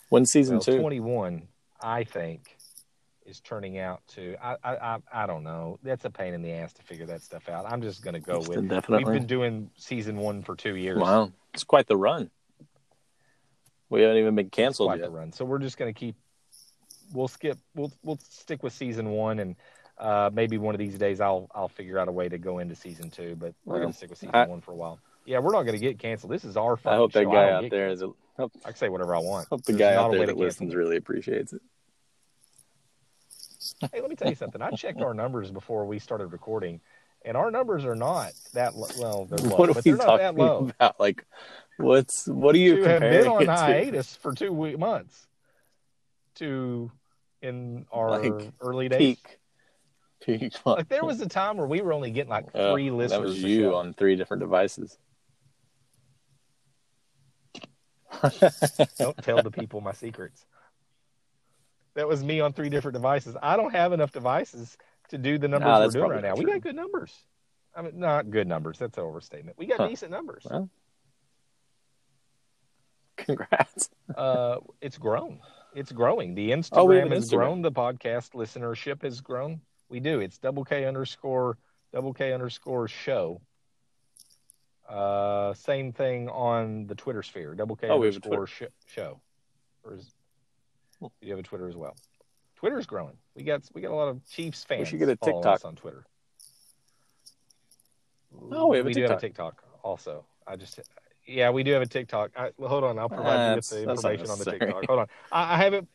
When season Well, two? 21, I think, is turning out to. I, I I I don't know. That's a pain in the ass to figure that stuff out. I'm just going to go It's with. definitely. We've been doing season one for two years. Wow, it's quite the run. We haven't even been It's canceled quite yet. the run. So we're just going to keep. We'll skip. We'll we'll stick with season one, and uh, maybe one of these days I'll I'll figure out a way to go into season two. But we're Well, to stick with season I- one for a while. Yeah, we're not going to get canceled. This is our. I hope that show. guy out there is. Hope, I can say whatever I want. hope the There's guy out there that listens really appreciates it. Hey, let me tell you something. I checked our numbers before we started recording, and our numbers are not that well. They're low, what are but we they're not that talking low. about? Like, what's what are you To have been on it to? hiatus for two we- months, to in our Like, early days. Peak. (laughs) Like there was a time where we were only getting like Uh, three listeners. That was you on three different devices. Don't tell the people my secrets. That was me on three different devices. I don't have enough devices to do the numbers Nah, we're doing right now. not We got good numbers. I mean, not good numbers. That's an overstatement. We got Huh. decent numbers. Well, (laughs) Congrats. Uh, it's grown. It's growing. The Instagram Oh, has Instagram. grown. The podcast listenership has grown. We do. It's double K underscore double K underscore show. Uh, same thing on the Twitter sphere. Double K Oh, we underscore sh- show. Or is, you have a Twitter as well. Twitter's growing. We got we got a lot of Chiefs fans. should get a TikTok. us on Twitter. Oh, we have a do have a TikTok. Also. I just Yeah, we do have a TikTok. I, well, hold on, I'll provide you with the information on the. TikTok. Hold on, I, I haven't.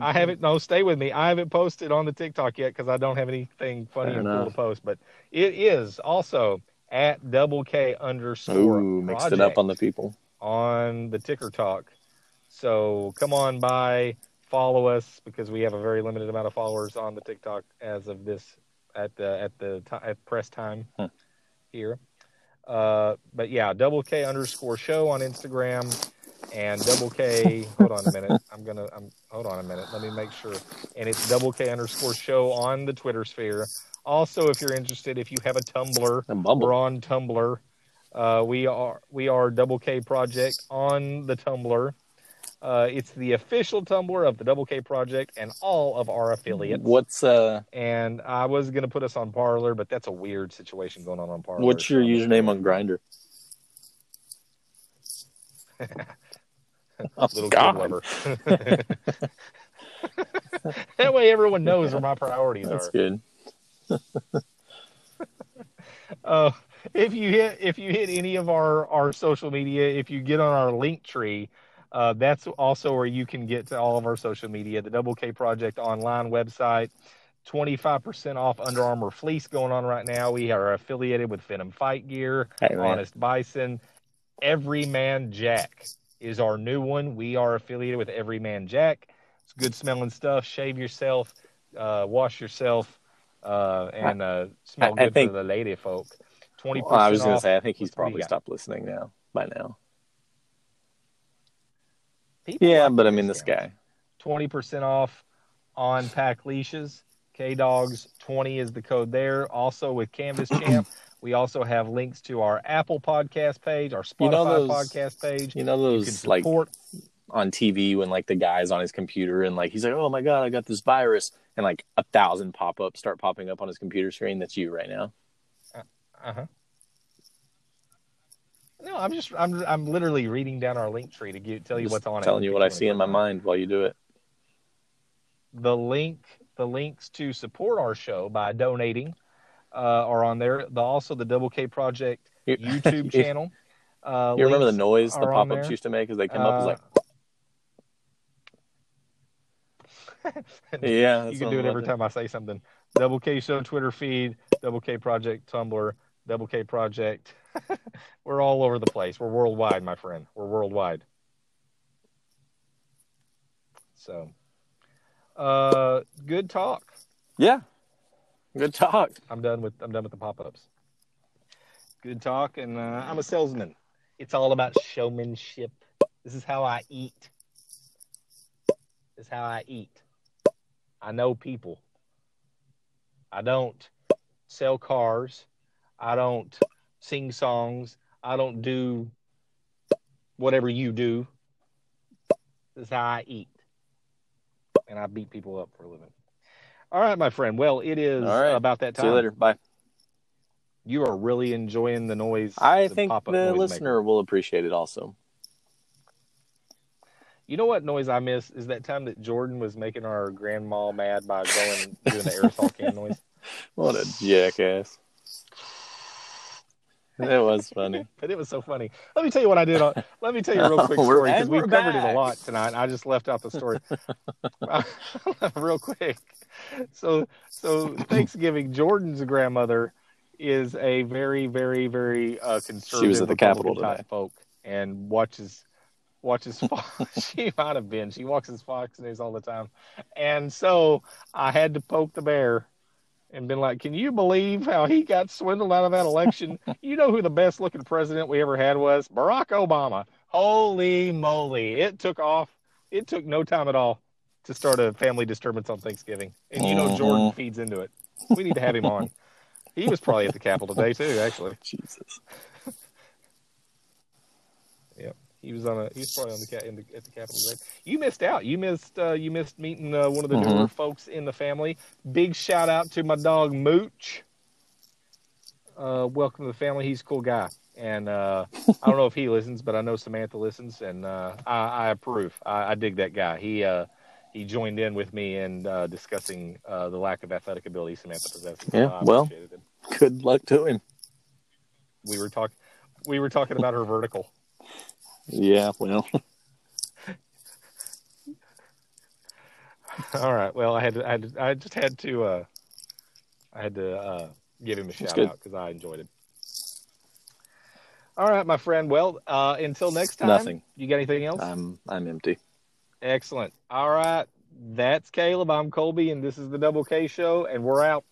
I haven't. No, stay with me. I haven't posted on the TikTok yet because I don't have anything funny and cool to post. But it is also at double K underscore Ooh, mixed it up on the people. on the Ticker Talk. So come on by, follow us because we have a very limited amount of followers on the TikTok as of this at the at the at press time Hmm. here. Uh, but yeah, double K underscore show on Instagram and double K. hold on a minute. (laughs) I'm gonna. I'm hold on a minute. Let me make sure. And it's double K underscore show on the Twitter sphere. Also, if you're interested, if you have a Tumblr, we're on Tumblr. Uh, we are we are Double K Project on the Tumblr. Uh, it's the official Tumblr of the Double K Project and all of our affiliates. What's uh And I was gonna put us on Parler, but that's a weird situation going on on Parler. what's your So- username on Grindr? (laughs) oh, (laughs) Little God. kid lover. (laughs) that way, everyone knows where my priorities That's are. good. (laughs) Uh, if you hit if you hit any of our our social media, if you get on our link tree, uh, that's also where you can get to all of our social media. The Double K Project online website, twenty five percent off Under Armour fleece going on right now. We are affiliated with Venom Fight Gear, Hey. Honest Bison, Every Man Jack is our new one. We are affiliated with Every Man Jack. It's good smelling stuff. Shave yourself, uh, wash yourself, uh, and uh, smell I good think- for the lady folk. Twenty Well. I was gonna say I think he's What do you probably stopped listening now by now. People Yeah, like but I mean this guy. Twenty percent off on pack leashes. K Dogs twenty is the code there. Also with Canvas Champ, (clears throat) we also have links to our Apple podcast page, our Spotify You know those- podcast page. You know those You like support. on TV when like the guy's on his computer and like he's like, "Oh my god, I got this virus," and like a thousand pop ups start popping up on his computer screen. That's you right now. Uh huh. No, I'm just I'm I'm literally reading down our link tree to tell you Just what's on it. telling you what I see in my mind while you do it. the link the links to support our show by donating are on there. The also the double k project (laughs) youtube channel uh, You remember the noise the pop ups used to make as they come up? Like, Uh, (laughs) yeah, you can do it every time i say something. Double k show twitter feed double k project tumblr double k project. (laughs) We're all over the place. We're worldwide my friend. We're worldwide. So uh good talk. Yeah, good talk. I'm done with I'm done with the pop-ups. Good talk, and uh, I'm a salesman. It's all about showmanship. This is how I eat. This is how I eat. I know people. I don't sell cars. I don't sing songs. I don't do whatever you do. This is how I eat. And I beat people up for a living. All right, my friend. Well, it is right. about that time. See you later. Bye. You are really enjoying the noise. I the think the listener maker. will appreciate it also. You know what noise I miss is that time that Jordan was making our grandma mad by going doing the aerosol can (laughs) noise. What a jackass. It was funny. But (laughs) it was so funny. Let me tell you what I did. On, let me tell you a real (laughs) quick story because we're covered it a lot tonight. I just left out the story real quick. (laughs) So, so Thanksgiving, Jordan's grandmother is a very, very, very uh, conservative. She was at the Capitol today. folk and watches watches (laughs) Fox. she might have been. She watches Fox News all the time, and so I had to poke the bear and been like, "Can you believe how he got swindled out of that election? you know who the best looking president we ever had was Barack Obama. Holy moly! It took off. It took no time at all to start a family disturbance on Thanksgiving, and you know Mhm. Jordan feeds into it. We need to have him on. He was probably at the Capitol today too. Actually, (laughs) Jesus. (laughs) yep. he was on a. He was probably on the, ca- in the at the Capitol today. You missed out. You missed. Uh, you missed meeting uh, one of the Mhm. newer folks in the family. Big shout out to my dog Mooch. Uh, welcome to the family. He's a cool guy, and uh, I don't know if he listens, but I know Samantha listens, and uh, I, I approve. I, I dig that guy. He uh, he joined in with me in uh, discussing uh, the lack of athletic ability Samantha possesses. Yeah, I well. Good luck to him. we were talking. We were talking about her vertical. Yeah, well, (laughs) All right. Well, I had to, I had to, I just had to uh I had to uh give him a shout out because I enjoyed him. All right, my friend. Well, uh until next time. Nothing. You got anything else? I'm I'm empty. Excellent. All right. That's Caleb. I'm Colby, and this is the Double K Show, and we're out.